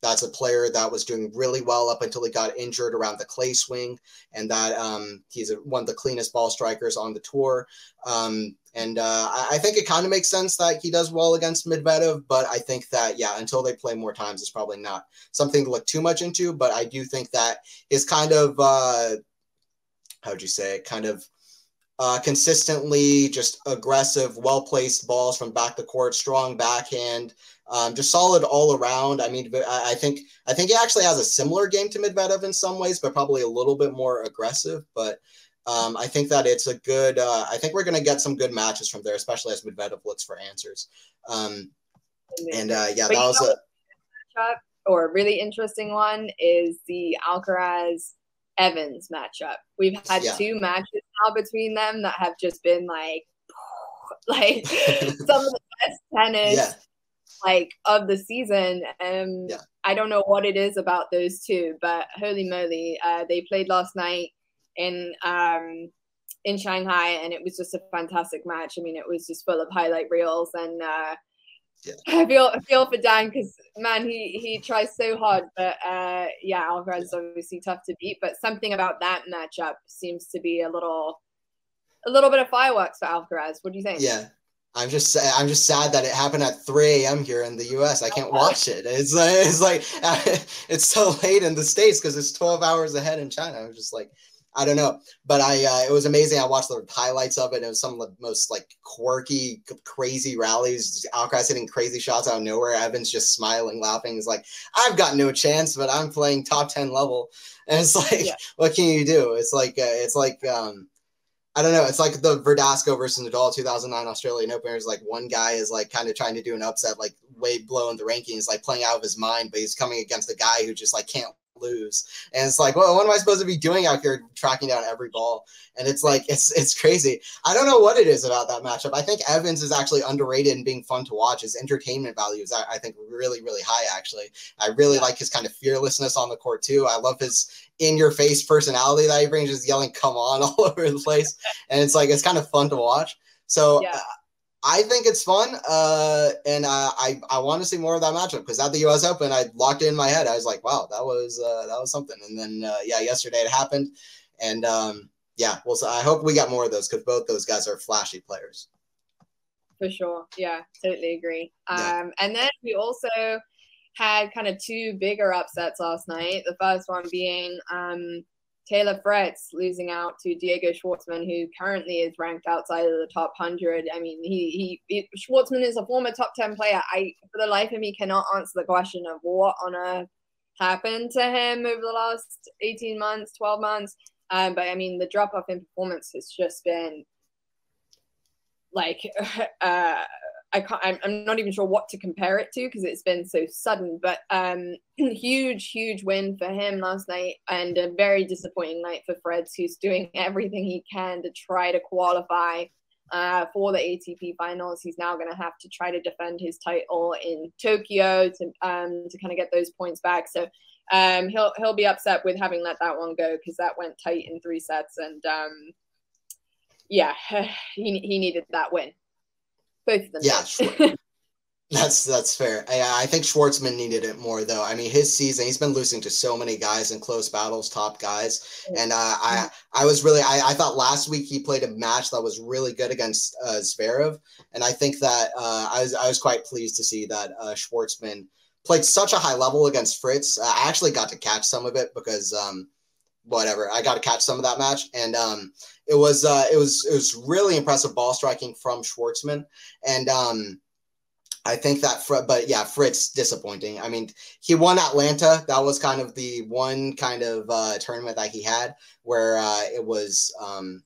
that's a player that was doing really well up until he got injured around the clay swing, and that um, he's a, one of the cleanest ball strikers on the tour. Um, and uh, I, think it kind of makes sense that he does well against Medvedev, but I think that yeah, until they play more times, it's probably not something to look too much into. But I do think that is kind of uh, how would you say, kind of uh, consistently just aggressive, well placed balls from back the court, strong backhand, um, just solid all around. I mean, I think I think he actually has a similar game to Medvedev in some ways, but probably a little bit more aggressive. But um, I think that it's a good. Uh, I think we're going to get some good matches from there, especially as Medvedev looks for answers. Um, and uh, yeah, but that was a matchup or a really interesting one is the Alcaraz Evans matchup. We've had yeah. two matches now between them that have just been like, <sighs> like <laughs> some of the best tennis. Yeah like of the season. Um, yeah. I don't know what it is about those two, but holy moly, uh, they played last night in um, in Shanghai, and it was just a fantastic match. I mean, it was just full of highlight reels, and uh, Yeah. I feel I feel for Dan because man, he he tries so hard, but uh, yeah, Alcaraz is obviously tough to beat. But something about that matchup seems to be a little a little bit of fireworks for Alcaraz. What do you think? Yeah, I'm just I'm just sad that it happened at 3 a.m. here in the U.S. I can't watch it. It's like it's like <laughs> it's so late in the states because it's 12 hours ahead in China. I'm just like I don't know, but I uh, it was amazing. I watched the highlights of it. It was some of the most like quirky, crazy rallies. Alcaraz hitting crazy shots out of nowhere. Evans just smiling, laughing. He's like, I've got no chance, but I'm playing top ten level. <laughs> And it's like, yeah. what can you do? It's like uh, it's like um, I don't know. It's like the Verdasco versus Nadal 2009 Australian Open. It's like one guy is like kind of trying to do an upset, like way below in the rankings, like playing out of his mind, but he's coming against a guy who just like can't lose. And it's like, well, what am I supposed to be doing out here tracking down every ball? And it's like, it's it's crazy. I don't know what it is about that matchup. I think Evans is actually underrated and being fun to watch. His entertainment values, I, I think, really, really high, actually. I really like his kind of fearlessness on the court, too. I love his in your face personality that he brings, just yelling, come on, <laughs> all over the place. And it's like, it's kind of fun to watch. So, yeah. uh, I think it's fun, uh, and uh, I I want to see more of that matchup because at the U.S. Open, I locked it in my head. I was like, wow, that was uh, that was something. And then uh, yeah, yesterday it happened, and um, yeah, well, so I hope we got more of those because both those guys are flashy players. For sure, yeah, totally agree. Yeah. Um, and then we also had kind of two bigger upsets last night. The first one being um, Taylor Fritz losing out to Diego Schwartzman, who currently is ranked outside of the top 100. I mean, he, he, he Schwartzman is a former top 10 player. I, for the life of me, cannot answer the question of what on earth happened to him over the last 18 months, 12 months. Um, but I mean, the drop off in performance has just been like <laughs> uh, I can't, I'm, I'm not even sure what to compare it to because it's been so sudden, but um, <clears throat> huge, huge win for him last night and a very disappointing night for Fritz, who's doing <laughs> everything he can to try to qualify uh, for the ATP finals. He's now going to have to try to defend his title in Tokyo to um, to kind of get those points back. So um, he'll he'll be upset with having let that one go because that went tight in three sets, and um, yeah, <sighs> he he needed that win. Both of them. Yeah. <laughs> That's that's fair. I, I think Schwartzman needed it more though. I mean, his season he's been losing to so many guys in close battles, top guys, and uh, I I was really I, I thought last week he played a match that was really good against uh, Zverev, and I think that uh, I was I was quite pleased to see that uh, Schwartzman played such a high level against Fritz. I actually got to catch some of it because um, whatever I got to catch some of that match, and um, it was uh, it was it was really impressive ball striking from Schwartzman, and um, I think that, Fr- but yeah, Fritz disappointing. I mean, he won Atlanta. That was kind of the one kind of uh, tournament that he had where uh, it was um,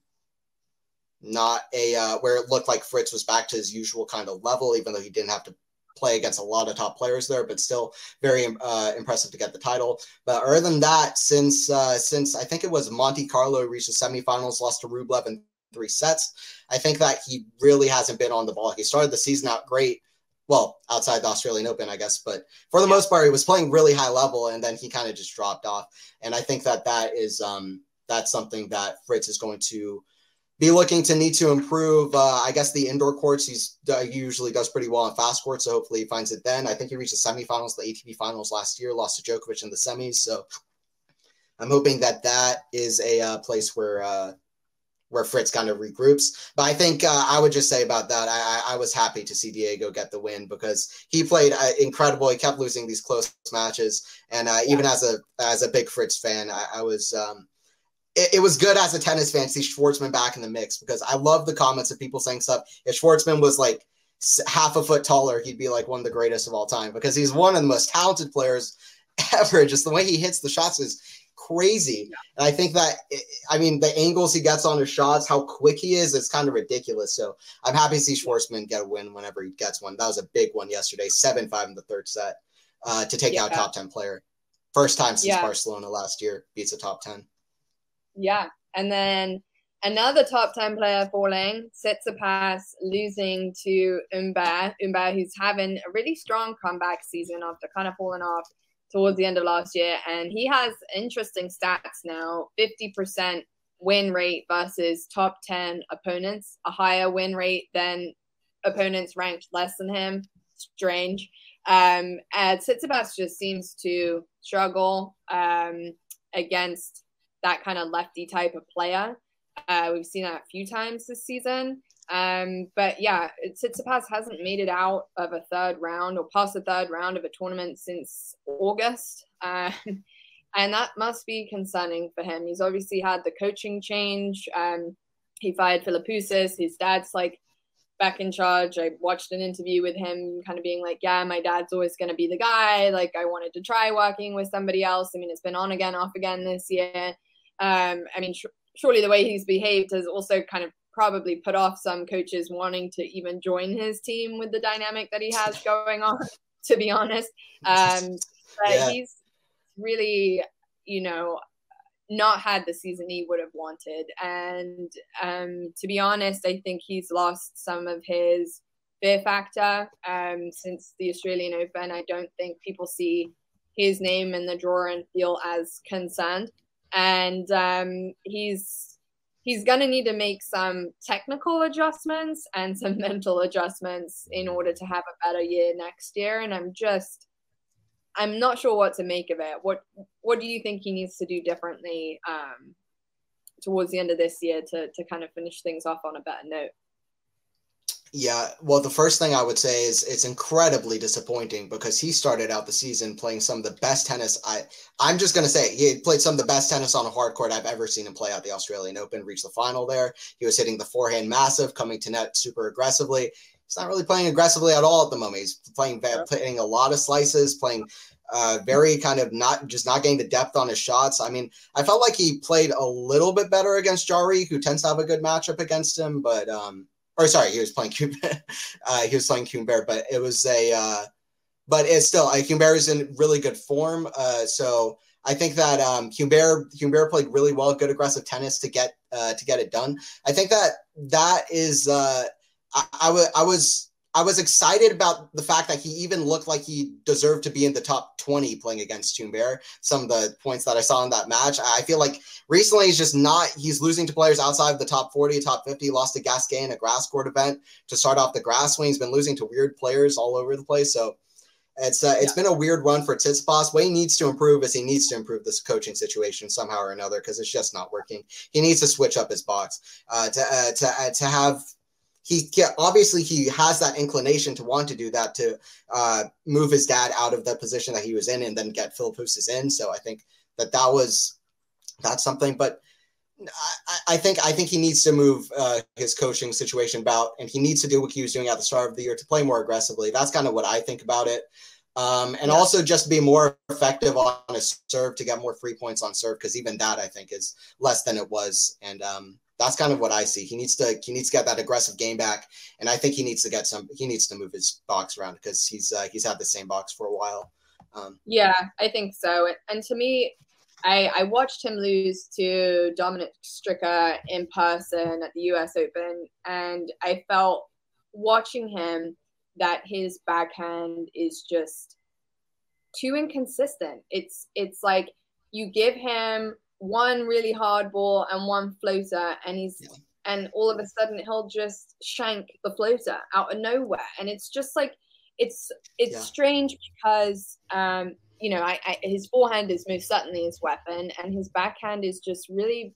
not a uh, where it looked like Fritz was back to his usual kind of level, even though he didn't have to play against a lot of top players there, but still very uh, impressive to get the title. But other than that, since uh, since I think it was Monte Carlo reached the semifinals, lost to Rublev in three sets, I think that he really hasn't been on the ball. He started the season out great. Well, outside the Australian Open, I guess, but for the most part, he was playing really high level, and then he kind of just dropped off. And I think that that is um, that's something that Fritz is going to be looking to need to improve. Uh, I guess the indoor courts he's uh, usually does pretty well on fast courts, so hopefully he finds it then. I think he reached the semifinals, the ATP finals last year, lost to Djokovic in the semis. So I'm hoping that that is a uh, place where uh, where Fritz kind of regroups. But I think uh, I would just say about that, I, I was happy to see Diego get the win because he played uh, incredible. He kept losing these close matches, and even as a as a big Fritz fan, I, I was. Um, it, it, was good as a tennis fan to see Schwartzman back in the mix because I love the comments of people saying stuff. If Schwartzman was like half a foot taller, he'd be like one of the greatest of all time because he's one of the most talented players <laughs> ever. Just the way he hits the shots is crazy. And I think that, I mean, the angles he gets on his shots, how quick he is, it's kind of ridiculous. So I'm happy to see Schwartzman get a win whenever he gets one. That was a big one yesterday, 7 5 in the third set uh, to take yeah. out top 10 player. First time since yeah. Barcelona last year beats a top 10 yeah. And then another top 10 player falling, Tsitsipas, losing to Humbert. Humbert, who's having a really strong comeback season after kind of falling off towards the end of last year. And he has interesting stats now 50% win rate versus top 10 opponents, a higher win rate than opponents ranked less than him. strange. Um, and Tsitsipas just seems to struggle um, against that kind of lefty type of player. Uh, we've seen that a few times this season. Um, but yeah, Tsitsipas hasn't made it out of a third round or past the third round of a tournament since August. Um, <laughs> and that must be concerning for him. He's obviously had the coaching change. Um, he fired Philippoussis. His dad's like back in charge. I watched an interview with him kind of being like, yeah, my dad's always going to be the guy. Like, I wanted to try working with somebody else. I mean, it's been on again, off again this year. Um, I mean, sh- surely the way he's behaved has also kind of probably put off some coaches wanting to even join his team with the dynamic that he has going on, <laughs> to be honest. Um, but yeah. he's really, you know, not had the season he would have wanted. And um, to be honest, I think he's lost some of his fear factor um, since the Australian Open. I don't think people see his name in the drawer and feel as concerned. And um, he's he's going to need to make some technical adjustments and some <laughs> mental adjustments in order to have a better year next year. And I'm just I'm not sure what to make of it. What what do you think he needs to do differently um, towards the end of this year to to kind of finish things off on a better note? Yeah, well, the first thing I would say is it's incredibly disappointing because he started out the season playing some of the best tennis. I I'm just gonna say he played some of the best tennis on a hard court I've ever seen him play at the Australian Open. Reached the final there. He was hitting the forehand massive, coming to net super aggressively he's not really playing aggressively at all at the moment. He's playing yeah. playing a lot of slices, playing uh, very kind of not just not getting the depth on his shots. I mean, I felt like he played a little bit better against Jarry, who tends to have a good matchup against him. But um, or sorry, he was playing <laughs> uh, he was playing Humbert, but it was a uh, but it's still uh, Humbert is in really good form. Uh, so I think that um, Humbert Humbert played really well, good aggressive tennis to get uh, to get it done. I think that that is uh, I, I, w- I was I was excited about the fact that he even looked like he deserved to be in the top 20 playing against Humbert. Some of the points that I saw in that match, I feel like recently he's just not, he's losing to players outside of the top 40, top 50. lost to Gasquet in a grass court event to start off the grass swing. He's been losing to weird players all over the place. So it's uh, it's yeah. been a weird run for Tsitsipas. What he needs to improve is he needs to improve this coaching situation somehow or another because it's just not working. He needs to switch up his box uh, to uh, to uh, to have he obviously he has that inclination to want to do that to uh, move his dad out of the position that he was in and then get Philippoussis in. So I think that that was that's something. But I, I think I think he needs to move uh, his coaching situation about, and he needs to do what he was doing at the start of the year to play more aggressively. That's kind of what I think about it. Um, and yeah. also just be more effective on a serve to get more free points on serve because even that I think is less than it was. And um, that's kind of what I see. He needs to he needs to get that aggressive game back, and I think he needs to get some. He needs to move his box around because he's uh, he's had the same box for a while. Um, yeah, I think so. And to me, I I watched him lose to Dominic Stricker in person at the U.S. Open, and I felt watching him that his backhand is just too inconsistent. It's it's like you give him one really hard ball and one floater, and he's yeah. and all of a sudden he'll just shank the floater out of nowhere, and it's just like it's it's yeah. strange because um you know I, I his forehand is most certainly his weapon, and his backhand is just really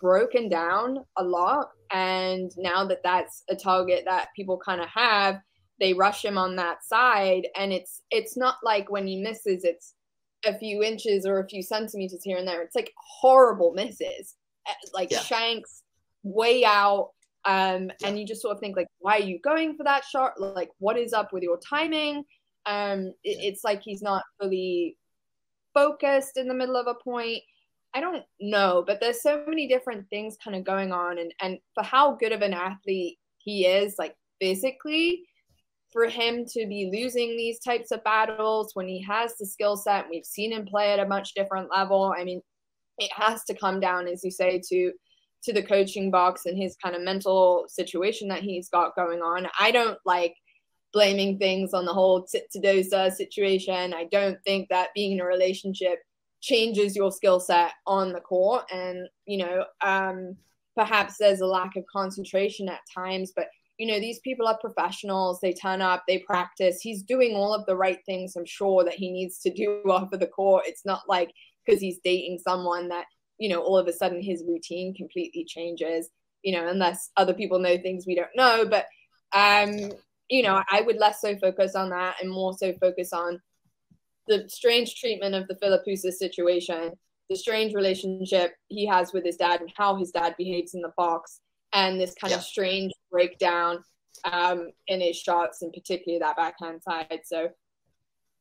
broken down a lot and now that that's a target that people kind of have they rush him on that side and it's it's not like when he misses it's a few inches or a few centimeters here and there. It's like horrible misses, eh, like yeah. shanks way out. Um, yeah. and you just sort of think like, why are you going for that shot? Like, what is up with your timing? Um, it, it's like he's not fully focused in the middle of a point. I don't know, but there's so many different things kind of going on, and and for how good of an athlete he is, like physically, for him to be losing these types of battles when he has the skill set. We've seen him play at a much different level. I mean, it has to come down, as you say, to to the coaching box and his kind of mental situation that he's got going on. I don't like blaming things on the whole Tsitsidosa situation. I don't think that being in a relationship changes your skill set on the court. And, you know, um, perhaps there's a lack of concentration at times, but you know, these people are professionals. They turn up, they practice. He's doing all of the right things, I'm sure, that he needs to do <laughs> off of the court. It's not like because he's dating someone that, you know, all of a sudden his routine completely changes, you know, unless other people know things we don't know. But, um, you know, I would less so focus on that and more so focus on the strange treatment of the Philippoussis situation, the strange relationship he has with his dad and how his dad behaves in the box and this kind yeah. of strange breakdown um, in his shots, and particularly that backhand side. So,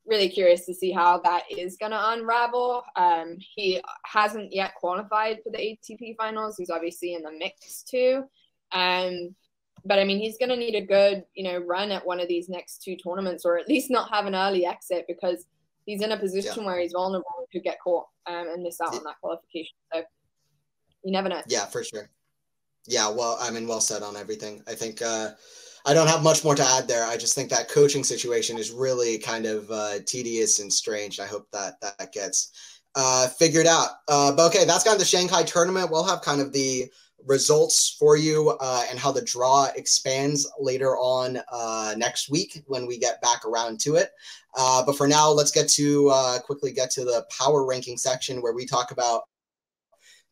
really curious to see how that is going to unravel. Um, he hasn't yet qualified for the ATP finals. He's obviously in the mix too. Um, but I mean, he's going to need a good, you know, run at one of these next two tournaments, or at least not have an early exit because he's in a position yeah. where he's vulnerable to get caught um, and miss out on that qualification. So you never know. Yeah, for sure. Yeah, well, I mean, well said on everything. I think uh, I don't have much more to add there. I just think that coaching situation is really kind of uh, tedious and strange. I hope that that gets uh, figured out. Uh, but okay, that's kind of the Shanghai tournament. We'll have kind of the results for you uh, and how the draw expands later on uh, next week when we get back around to it. But for now, let's get to quickly get to the power ranking section where we talk about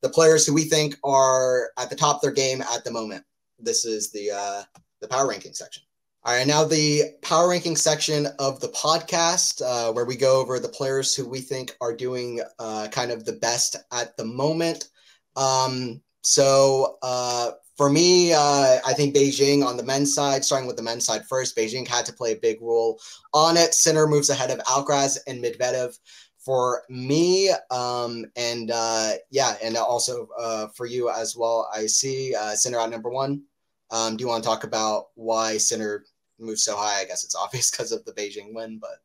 the players who we think are at the top of their game at the moment. This is the uh, the power ranking section. All right, now the power ranking section of the podcast, uh, where we go over the players who we think are doing uh, kind of the best at the moment. Um, so uh, for me, uh, I think Beijing on the men's side, starting with the men's side first, Beijing had to play a big role on it. Sinner moves ahead of Alcaraz and Medvedev for me. Um, and uh, yeah, and also uh, for you as well. I see uh, Sinner at number one. Um, do you want to talk about why Sinner moved so high? I guess it's <laughs> obvious because of the Beijing win, but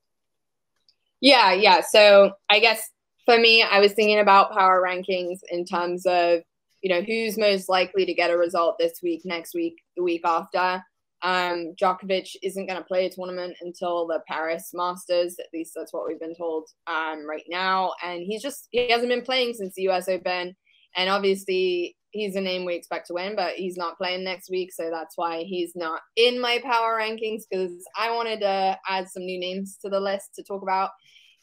yeah, yeah. So I guess for me, I was thinking about power rankings in terms of you know who's most likely to get a result this week, next week, the week after. Um, Djokovic isn't going to play a tournament until the Paris Masters. At least that's what we've been told um, right now. And he's just he hasn't been playing since the U.S. Open, and obviously he's a name we expect to win, but he's not playing next week, so that's why he's not in my power rankings because I wanted to add some new names to the list to talk about.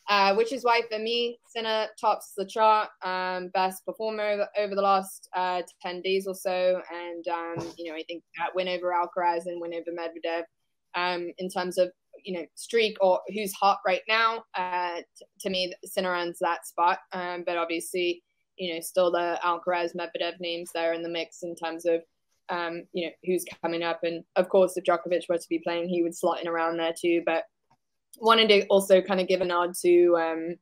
Uh, which is why for me, Sinner tops the chart, um, best performer over, the last uh, 10 days or so. And, um, you know, I think that win over Alcaraz and win over Medvedev um, in terms of, you know, streak or who's hot right now, uh, t- to me, Sinner owns that spot. Um, but obviously, you know, still the Alcaraz, Medvedev names there in the mix in terms of, um, you know, who's coming up. And of course, if Djokovic were to be playing, he would slot in around there too. But wanted to also kind of give a nod to um,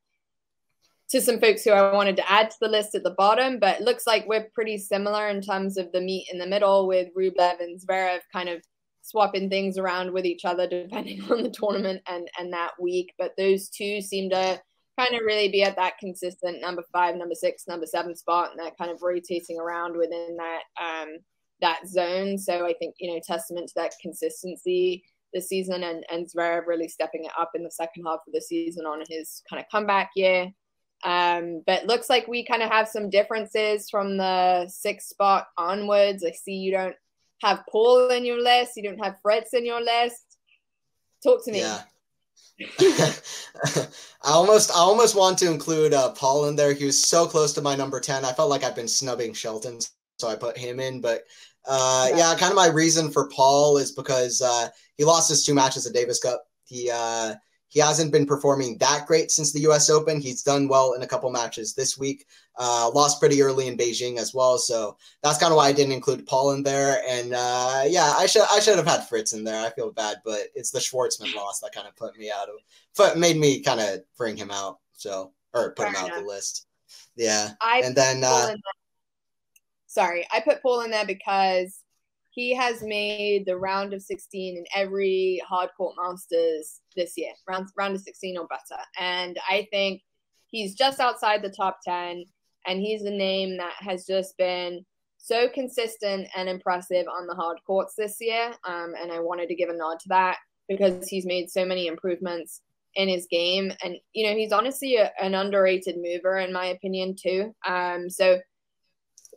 to some folks who I wanted to add to the list at the bottom, but it looks like we're pretty similar in terms of the meet in the middle with Rublev and Zverev kind of swapping things around with each other depending <laughs> on the tournament and and that week. But those two seem to kind of really be at that consistent number five, number six, number seven spot, and they're kind of rotating around within that um, that zone. So I think you know testament to that consistency this season, and and Zverev really stepping it up in the second half of the season on his kind of comeback year. Um, but looks like we kind of have some differences from the sixth spot onwards. I see you don't have Paul in your list. You don't have Fritz in your list. Talk to me. Yeah. <laughs> I almost I almost want to include uh, Paul in there. He was so close to my number 10. I felt like I've been snubbing Shelton, so I put him in. But uh, yeah. yeah. kind of my reason for Paul is because uh, he lost his two matches at Davis Cup. He uh, he hasn't been performing that great since the U.S. Open. He's done well in a couple matches this week. Uh, lost pretty early in Beijing as well, so that's kind of why I didn't include Paul in there. And uh, yeah, I should I should have had Fritz in there. I feel bad, but it's the Schwartzman loss that kind of put me out of, put made me kind of bring him out. So or put Fair him enough. out the list. Yeah, I and then uh, sorry, I put Paul in there because he has made the round of 16 in every hard court masters this year. Round, round of 16 or better. And i think he's just outside the top 10 and he's a name that has just been so consistent and impressive on the hard courts this year. Um, and i wanted to give a nod to that because he's made so many improvements in his game. And you know he's honestly a, an underrated mover in my opinion too. Um, so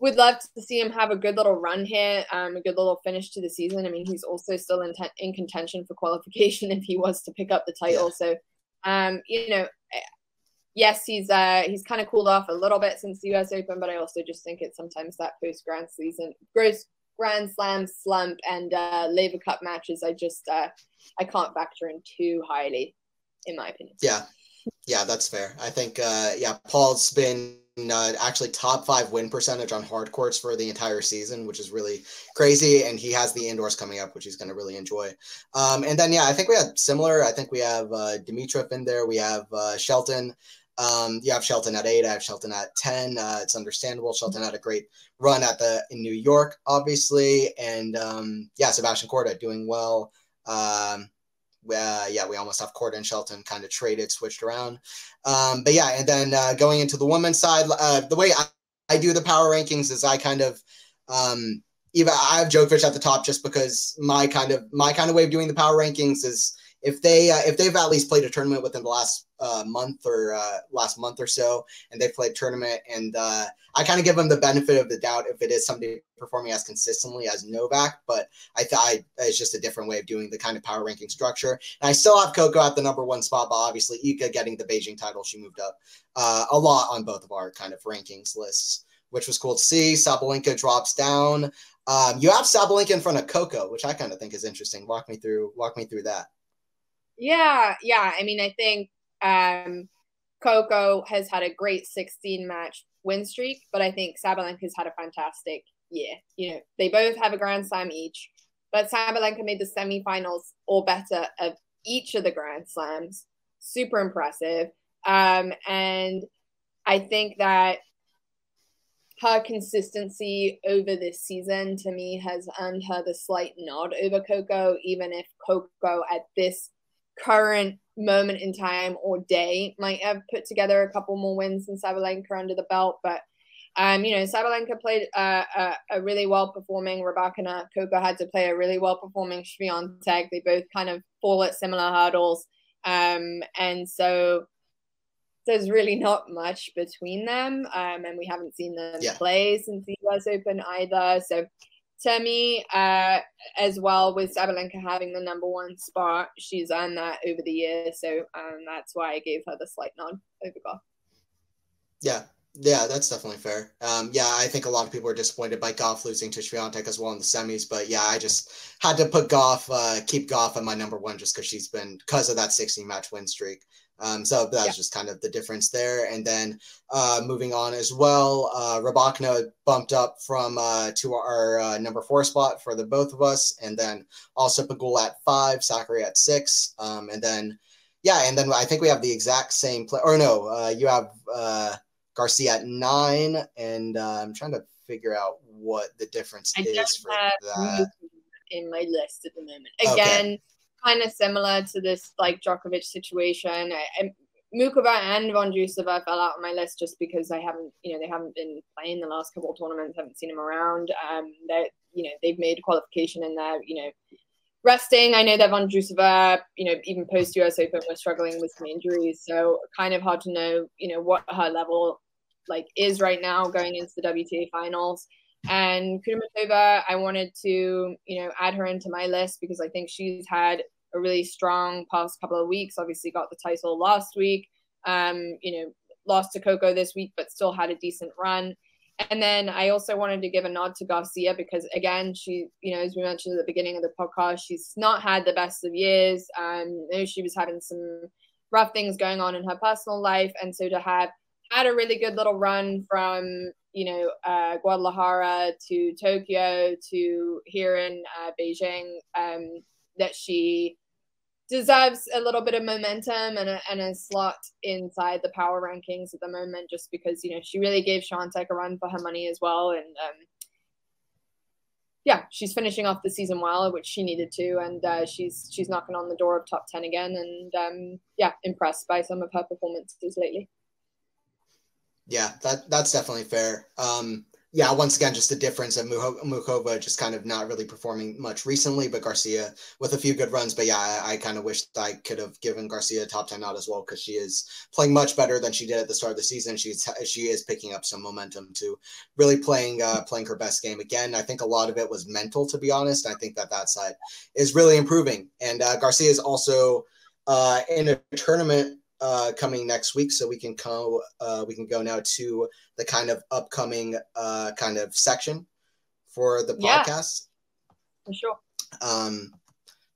would love to see him have a good little run here, um, a good little finish to the season. I mean, he's also still in, te- in contention for qualification <laughs> if he was to pick up the title. Yeah. So, um, you know, yes, he's uh, he's kind of cooled off a little bit since the U.S. Open, but I also just think it's sometimes that post Grand season, gross Grand Slam slump and uh, Laver Cup matches. I just uh, I can't factor in too highly, in my opinion. Yeah, yeah, that's fair. I think uh, yeah, Paul's been uh, actually top five win percentage on hard courts for the entire season, which is really crazy. And he has the indoors coming up, which he's going to really enjoy. Um, and then, yeah, I think we had similar. I think we have uh, Dimitrov in there. We have uh, Shelton. Um, you have Shelton at eight. I have Shelton at ten. Uh, it's understandable. Shelton had a great run at the in New York, obviously, and um, yeah, Sebastian Korda doing well. Um, uh, yeah, we almost have Korda and Shelton kind of traded, switched around. Um, but yeah, and then uh, going into the women's side, uh, the way I, I, do the power rankings is I kind of um, even I have Djokovic at the top just because my kind of my kind of way of doing the power rankings is if they uh, if they've at least played a tournament within the last uh, month or uh, last month or so, and they've played tournament, and uh, I kind of give them the benefit of the doubt if it is somebody performing as consistently as Novak. But I thought it's just a different way of doing the kind of power ranking structure. And I still have Coco at the number one spot, but obviously Iga getting the Beijing title, she moved up uh, a lot on both of our kind of rankings lists, which was cool to see. Sabalenka drops down. Um, you have Sabalenka in front of Coco, which I kind of think is interesting. Walk me through walk me through that. Yeah, yeah. I mean, I think um, Coco has had a great 16 match win streak, but I think Sabalenka has had a fantastic year. You know, they both have a Grand Slam each, but Sabalenka made the semifinals or better of each of the Grand Slams. Super impressive. Um, and I think that her consistency over this season to me has earned her the slight nod over Coco, even if Coco at this current moment in time or day might have put together a couple more wins than Sabalenka under the belt. But, um, you know, Sabalenka played uh, a, a, really well performing Rybakina. Coco had to play a really well performing Swiatek. They both kind of fall at similar hurdles. Um, and so there's really not much between them. Um, and we haven't seen them yeah. play since the US Open either. So me, uh, as well with Sabalenka having the number one spot, she's earned that over the years. So um, that's why I gave her the slight nod over Gauff. Yeah, yeah, that's definitely fair. Um, yeah, I think a lot of people are disappointed by Gauff losing to Swiatek as well in the semis, but yeah, I just had to put Gauff, uh, keep Gauff at my number one just because she's been because of that 16 match win streak. Um, so that's yeah. just kind of the difference there. And then uh, moving on as well, uh, Rybakina bumped up from uh, to our uh, number four spot for the both of us, and then also Pegula at five, Sakkari at six, um, and then yeah, and then I think we have the exact same play. Or no, uh, you have uh, Garcia at nine, and uh, I'm trying to figure out what the difference I is for that. In my list at the moment, again. Okay kind of similar to this like Djokovic situation. I, Muchova and Vondrousova fell out on my list just because I haven't, you know, they haven't been playing the last couple of tournaments. Haven't seen them around. Um, they, you know, they've made qualification and they're, you know, resting. I know that Vondrousova, you know, even post US Open, was struggling with some injuries, so kind of hard to know, you know, what her level like is right now going into the WTA finals. And Kudermetova, I wanted to, you know, add her into my list because I think she's had a really strong past couple of weeks. Obviously, got the title last week. Um, you know, lost to Coco this week, but still had a decent run. And then I also wanted to give a nod to Garcia because again, she, you know, as we mentioned at the beginning of the podcast, she's not had the best of years. Um, she was having some rough things going on in her personal life, and so to have had a really good little run from you know uh, Guadalajara to Tokyo to here in uh, Beijing, um, that she deserves a little bit of momentum and a, and a slot inside the power rankings at the moment, just because you know she really gave Swiatek a run for her money as well, and um, yeah, she's finishing off the season well, which she needed to, and uh, she's she's knocking on the door of top ten again, and um, yeah, impressed by some of her performances lately. Yeah, that that's definitely fair. Um, yeah, once again, just the difference of Muchova just kind of not really performing much recently, but Garcia with a few good runs. But yeah, I, I kind of wish I could have given Garcia a top 10 out as well because she is playing much better than she did at the start of the season. She's she is picking up some momentum to really playing uh, playing her best game again. I think a lot of it was mental, to be honest. I think that that side is really improving. And uh, Garcia is also uh, in a tournament uh, coming next week, so we can go uh, we can go now to the kind of upcoming uh, kind of section for the podcast. Yeah, for sure. Um,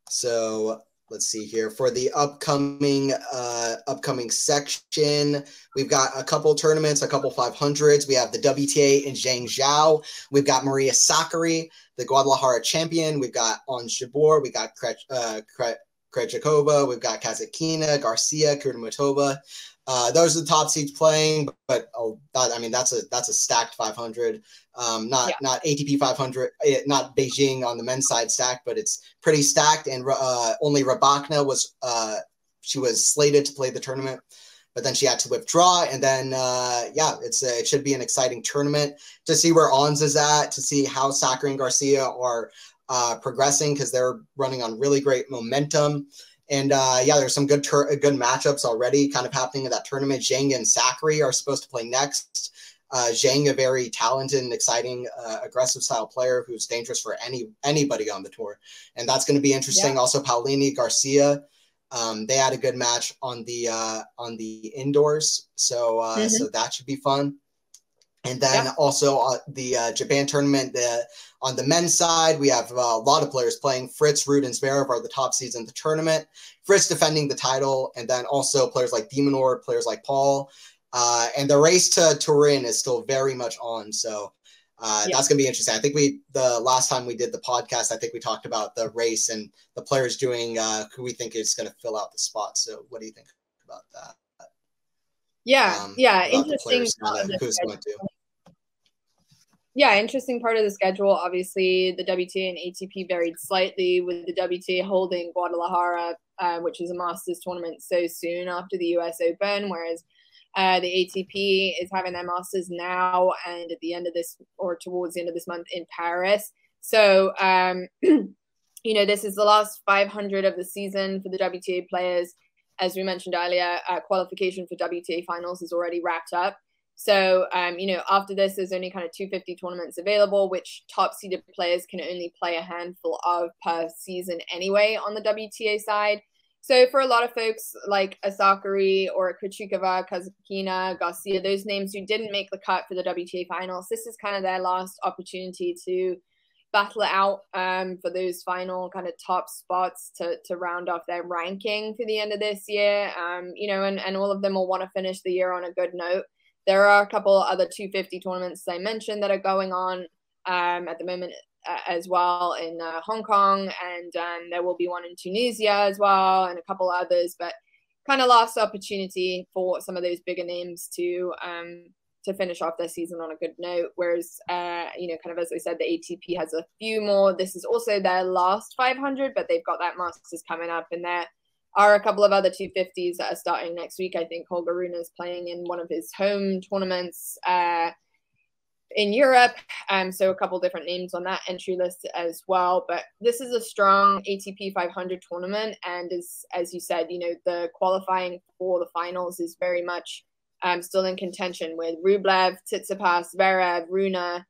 so let's see here for the upcoming uh, upcoming section. We've got a couple tournaments, a couple 500s. We have the WTA in Zhengzhou. We've got Maria Sakkari, the Guadalajara champion. We've got Ons Jabeur. We got uh, Krejcikova, we've got Kasatkina, Garcia, Kudermetova. Uh, those are the top seeds playing, but oh, that, I mean that's a that's a stacked 500. Um, not yeah. not ATP 500, eh, not Beijing on the men's side stacked, but it's pretty stacked. And uh, only Rybakina was uh, she was slated to play the tournament, but then she had to withdraw. And then uh, yeah, it's a, it should be an exciting tournament to see where Ons is at, to see how Sakkari and Garcia are uh, progressing because they're running on really great momentum. And uh, yeah, there's some good tur- good matchups already kind of happening in that tournament. Zheng and Sakkari are supposed to play next. Uh, Zheng, a very talented and exciting, uh, aggressive style player who's dangerous for any anybody on the tour, and that's going to be interesting. Yeah. Also, Paolini Garcia, um, they had a good match on the uh, on the indoors, so uh, mm-hmm. so that should be fun. And then yeah. also uh, the uh, Japan tournament, the, on the men's side, we have uh, a lot of players playing. Fritz, Ruud, and Zverev are the top seeds in the tournament. Fritz defending the title, and then also players like de Minaur, players like Paul. Uh, and the race to Turin is still very much on. So uh, yeah. that's going to be interesting. I think we, the last time we did the podcast, I think we talked about the race and the players doing uh, who we think is going to fill out the spot. So what do you think about that? Yeah, um, yeah, interesting. Who's going to. Yeah, interesting part of the schedule. Obviously, the WTA and ATP varied slightly, with the WTA holding Guadalajara, uh, which is a Masters tournament, so soon after the US Open, whereas uh, the ATP is having their Masters now and at the end of this or towards the end of this month in Paris. So, um, <clears throat> you know, this is the last 500 of the season for the WTA players as we mentioned earlier, uh, qualification for WTA finals is already wrapped up. So, um, you know, after this, there's only kind of 250 tournaments available, which top seeded players can only play a handful of per season anyway on the WTA side. So, for a lot of folks like a Sakkari or Krejcikova, Kasatkina, Garcia, those names who didn't make the cut for the WTA finals, this is kind of their last opportunity to battle it out um, for those final kind of top spots to, to round off their ranking for the end of this year. Um, you know, and, and all of them will want to finish the year on a good note. There are a couple other 250 tournaments I mentioned that are going on um, at the moment uh, as well in uh, Hong Kong, and um, there will be one in Tunisia as well, and a couple others. But kind of last opportunity for some of those bigger names to um, to finish off their season on a good note. Whereas, uh, you know, kind of as I said, the ATP has a few more. This is also their last 500, but they've got that Masters coming up, and there are a couple of other 250s that are starting next week. I think Holger Rune is playing in one of his home tournaments uh, in Europe. Um, so a couple different names on that entry list as well. But this is a strong ATP 500 tournament, and as as you said, you know, the qualifying for the finals is very much um, still in contention with Rublev, Tsitsipas, Zverev, Rune,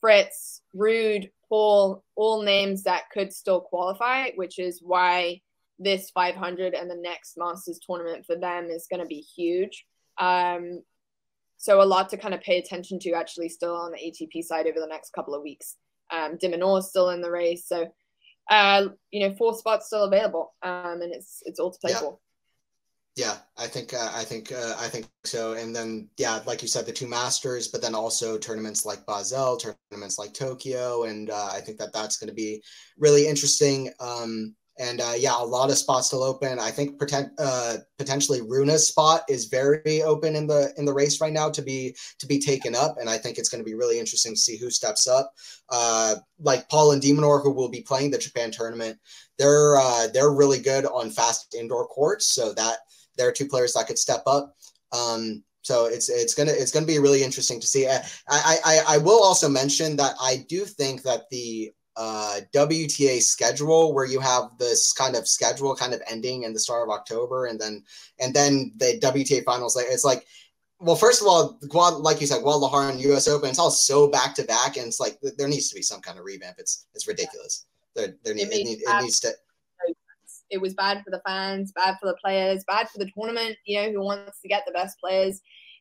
Fritz, Ruud, Paul, all names that could still qualify, which is why this 500 and the next Masters tournament for them is going to be huge. Um, so a lot to kind of pay attention to actually still on the ATP side over the next couple of weeks. Um, is still in the race, so uh, you know four spots still available, um, and it's it's all to play yeah. for. Yeah, I think uh, I think uh, I think so. And then yeah, like you said, the two masters, but then also tournaments like Basel, tournaments like Tokyo, and uh, I think that that's going to be really interesting. Um, and uh, yeah, a lot of spots still open. I think pretend, uh, potentially Rune's spot is very open in the in the race right now to be to be taken up, and I think it's going to be really interesting to see who steps up. Uh, like Paul and de Minaur, who will be playing the Japan tournament, they're they're really good on fast indoor courts, so that there are two players that could step up. Um, So it's it's gonna it's gonna be really interesting to see. I I I will also mention that I do think that the uh, WTA schedule where you have this kind of schedule kind of ending in the start of October and then and then the WTA finals like it's like well first of all Guad like you said Guadalajara and US Open it's all so back to back and it's like there needs to be some kind of revamp it's it's ridiculous there, there it, need, it, it needs to it was bad for the fans bad for the players bad for the tournament you know who wants to get the best players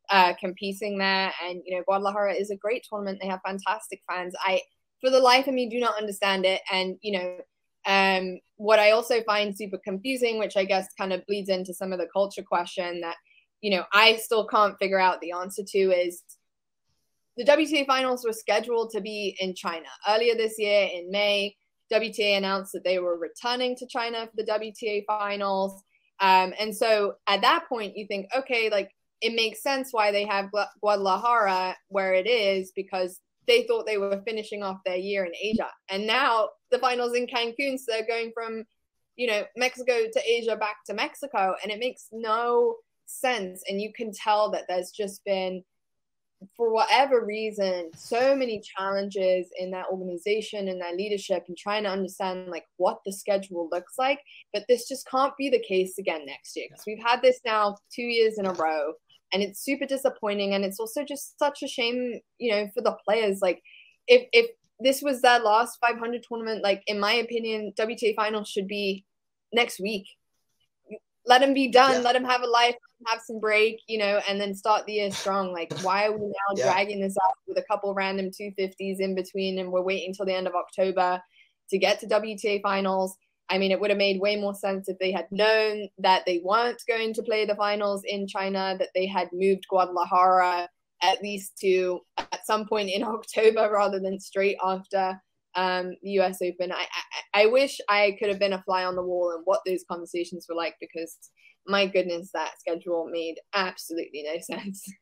uh, competing there and you know Guadalajara is a great tournament they have fantastic fans I for the life of me do not understand it. And, you know, um, what I also find super confusing, which I guess kind of bleeds into some of the culture question that, you know, I still can't figure out the answer to is the WTA finals were scheduled to be in China. Earlier this year in May, WTA announced that they were returning to China for the WTA finals. Um, and so at that point, you think, okay, like it makes sense why they have Guadalajara where it is because they thought they were finishing off their year in Asia. And now the finals in Cancun, so they're going from, you know, Mexico to Asia back to Mexico. And it makes no sense. And you can tell that there's just been, for whatever reason, so many challenges in that organization and that leadership and trying to understand like what the schedule looks like. But this just can't be the case again next year because we've had this now two years in a row and it's super disappointing and it's also just such a shame you know for the players like if if this was their last 500 tournament like in my opinion wta finals should be next week let them be done yeah. let them have a life have some break you know and then start the year strong like why are we now yeah. dragging this out with a couple random 250s in between and we're waiting till the end of october to get to wta finals I mean, it would have made way more sense if they had known that they weren't going to play the finals in China, that they had moved Guadalajara at least to at some point in <laughs> October rather than straight after um, the US Open. I, I, I wish I could have been a fly on the wall and what those conversations were like because my goodness, that schedule made absolutely no sense. <laughs>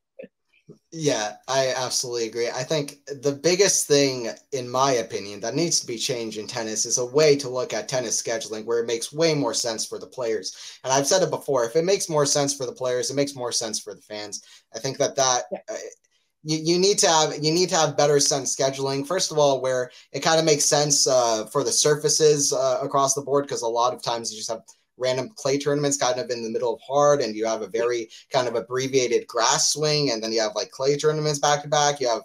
Yeah, I absolutely agree. I think the biggest thing, in my opinion, that needs to be changed in tennis is a way to look at tennis scheduling where it makes way more sense for the players. And I've said it before: if it makes more sense for the players, it makes more sense for the fans. I think that that. Yeah. Uh, you, you need to have you need to have better sense scheduling first of all where it kind of makes sense uh, for the surfaces uh, across the board because a lot of times you just have random clay tournaments kind of in the middle of hard and you have a very kind of abbreviated grass swing and then you have like clay tournaments back to back. You have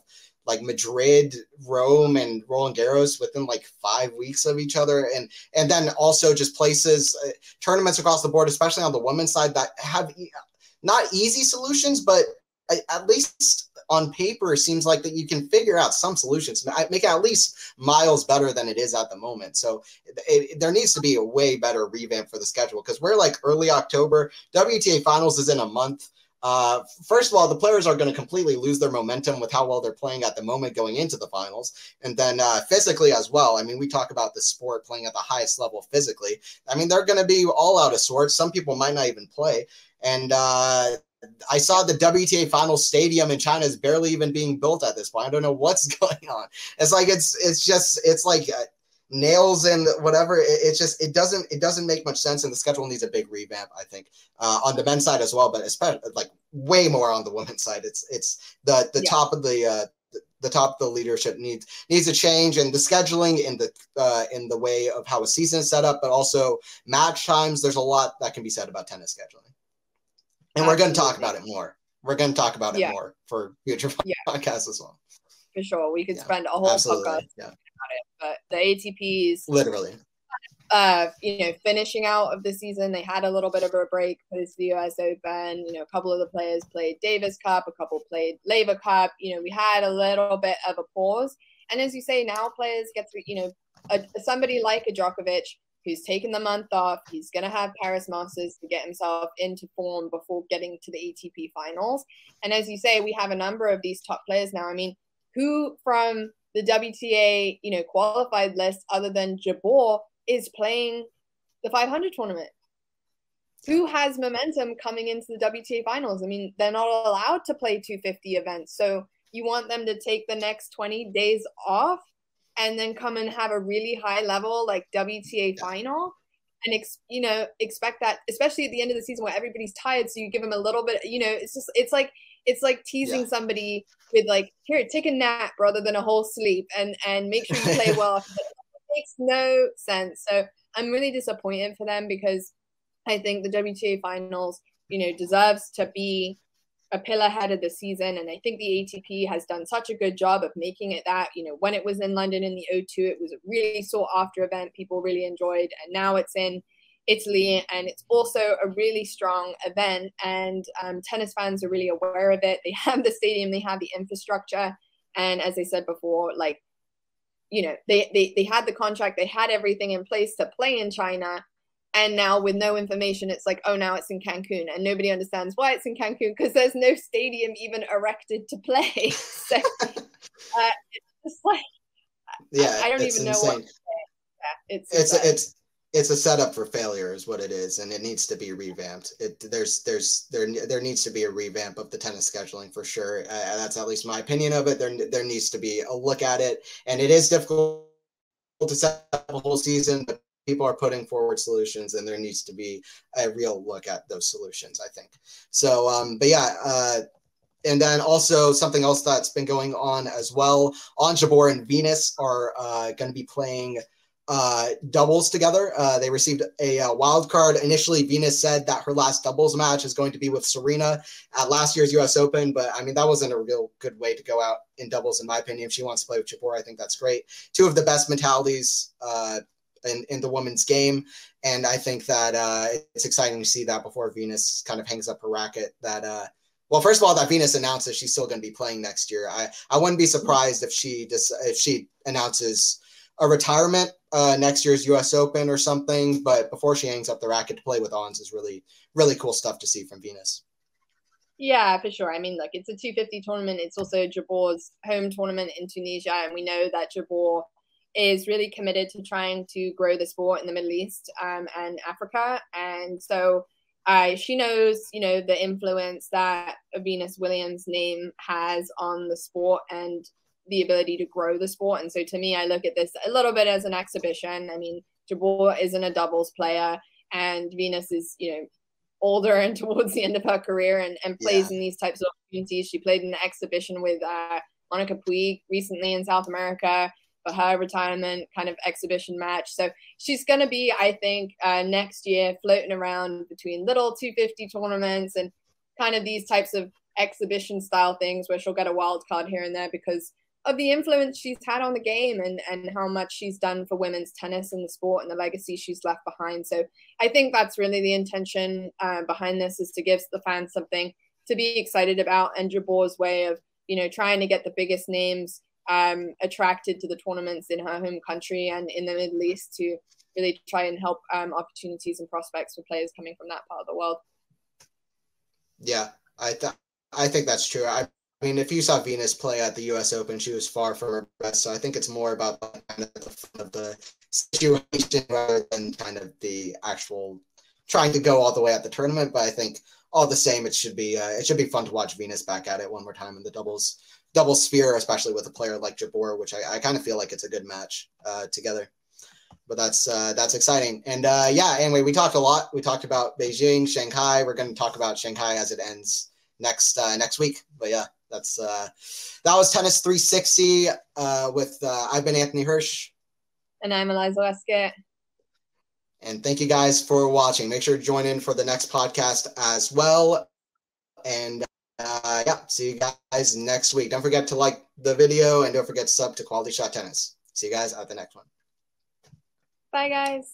like Madrid, Rome, and Roland Garros within like five weeks of each other, and and then also just places, uh, tournaments across the board, especially on the women's side that have e- not easy solutions, but at least on paper it seems like that you can figure out some solutions make at least miles better than it is at the moment so it, it, there needs to be a way better revamp for the schedule because we're like early october wta finals is in a month uh, first of all, the players are going to completely lose their momentum with how well they're playing at the moment going into the finals. And then uh, physically as well. I mean, we talk about the sport playing at the highest level physically. I mean, they're going to be all out of sorts. Some people might not even play. And uh, I saw the WTA final stadium in China is barely even being built at this point. I don't know what's <laughs> going on. It's like it's it's just it's like uh, nails and whatever. It, it's just it doesn't it doesn't make much sense, and the schedule needs a big revamp. I think uh, on the men's side as well, but especially like way more on the <laughs> women's side. It's it's the the yeah. top of the. Uh, the top of the leadership needs needs a change and the scheduling in the uh, in the way of how a season is set up, but also match times. There's a lot that can be said about tennis scheduling. And we're going to talk about it more. We're going to talk about it yeah. more for future <laughs> yeah. podcasts as well. For sure. We could yeah. spend a whole Absolutely. podcast yeah. about it. But the ATPs literally uh, you know, finishing out of the season, they had a little bit of a break post the US Open. You know, a couple of the players played Davis Cup, a couple played Laver Cup. You know, we had a little bit of a pause. And as you say, now players get to, you know, a, somebody like a Djokovic who's taken the month off. He's going to have Paris Masters to get himself into form before getting to the ATP finals. And as you say, we have a number of these top players now. I mean, who from the WTA, you know, qualified list other than Jabeur is playing the 500 tournament? Who has momentum coming into the WTA finals? I mean, they're not allowed to play 250 events. So you want them to take the next 20 days off and then come and have a really high level like WTA final and ex- you know expect that especially at the end of the season where everybody's tired so you give them a little bit you know it's just it's like it's like teasing yeah. somebody with like, here, take a nap rather than a whole sleep, and and make sure you play well. <laughs> it makes no sense. So I'm really disappointed for them because I think the WTA finals, you know, deserves to be a pillar head of the season. And I think the ATP has done such a good job of making it that, you know, when it was in London in the O2, it was a really sought after event. People really enjoyed. And now it's in Italy and it's also a really strong event. And um, tennis fans are really aware of it. They <laughs> have the stadium, they have the infrastructure. And as I said before, like, you know, they, they, they had the contract, they had everything in place to play in China and now with no information it's like oh now it's in cancun. And nobody understands why it's in cancun because there's no stadium even erected to play. <laughs> So <laughs> uh, it's just like yeah i, I don't even insane. know what yeah, it's it's a, it's it's a setup for failure is what it is and it needs to be revamped. It there's there's there there needs to be a revamp of the tennis scheduling for sure. Uh, that's at least my opinion of it. There there needs to be a look at it and it is difficult to set up a whole season but people are putting forward solutions and there needs to be a real look at those solutions i think so um but yeah uh and then also something else that's been going on as well Ons Jabeur and venus are uh, going to be playing uh, doubles together. Uh, they received a, a, uh, wild card. Initially, Venus said that her last doubles match is going to be with Serena at last year's U.S. Open, but I mean that wasn't a real good way to go out in doubles, in my opinion. If she wants to play with Jabeur, I think that's great. Two of the best mentalities uh, in, in the women's game. And I think that uh, it's exciting to see that before Venus kind of hangs up her racket. That uh, well, first of all, that Venus announces she's still going to be playing next year. I I wouldn't be surprised if she just if she announces a retirement uh, next year's U.S. Open or something. But before she hangs up the racket to play with Ons is really really cool stuff to see from Venus. Yeah, for sure. I mean, look, it's a 250 tournament. It's also Jabeur's home tournament in Tunisia, and we know that Jabeur is really committed to trying to grow the sport in the Middle East um, and Africa. And so uh, she knows, you know, the influence that Venus Williams' name has on the sport and the ability to grow the sport. And so to me, I look at this a little bit as an exhibition. I mean, Jabeur isn't a doubles player, and Venus is, you know, older and <laughs> towards the end of her career and, and plays yeah. in these types of opportunities. She played in an exhibition with uh, Monica Puig recently in South America her retirement kind of exhibition match. So she's going to be, I think, uh, next year floating around between little 250 tournaments and kind of these types of exhibition style things where she'll get a wild card here and there because of the influence she's had on the game and, and how much she's done for women's tennis and the sport and the legacy she's left behind. So I think that's really the intention uh, behind this is to give the fans something to be excited about and Jabeur's way of, you know, trying to get the biggest names um, attracted to the tournaments in her home country and in the Middle East to really try and help um, opportunities and prospects for players coming from that part of the world. Yeah, I th- I think that's true. I mean, if you saw Venus play at the U.S. Open, she was far from her best. So I think it's more about kind of the of the situation rather than kind of the actual trying to go all the way at the tournament. But I think all the same, it should be uh, it should be fun to watch Venus back at it one more time in the doubles double sphere, especially with a player like Jabeur, which I, I kind of feel like it's a good match uh, together. But that's uh, that's exciting. And uh, yeah, anyway, we talked a lot. We talked about Beijing, Shanghai. We're going to talk about Shanghai as it ends next uh, next week. But yeah, that's uh, that was tennis 360 uh, with uh, I've been Anthony Hirsch, and I'm Eliza Wastcoat. And thank you guys for watching. Make sure to join in for the next podcast as well. And uh, yeah, see you guys next week. Don't forget to like the video and don't forget to sub to Quality Shot Tennis. See you guys at the next one. Bye, guys.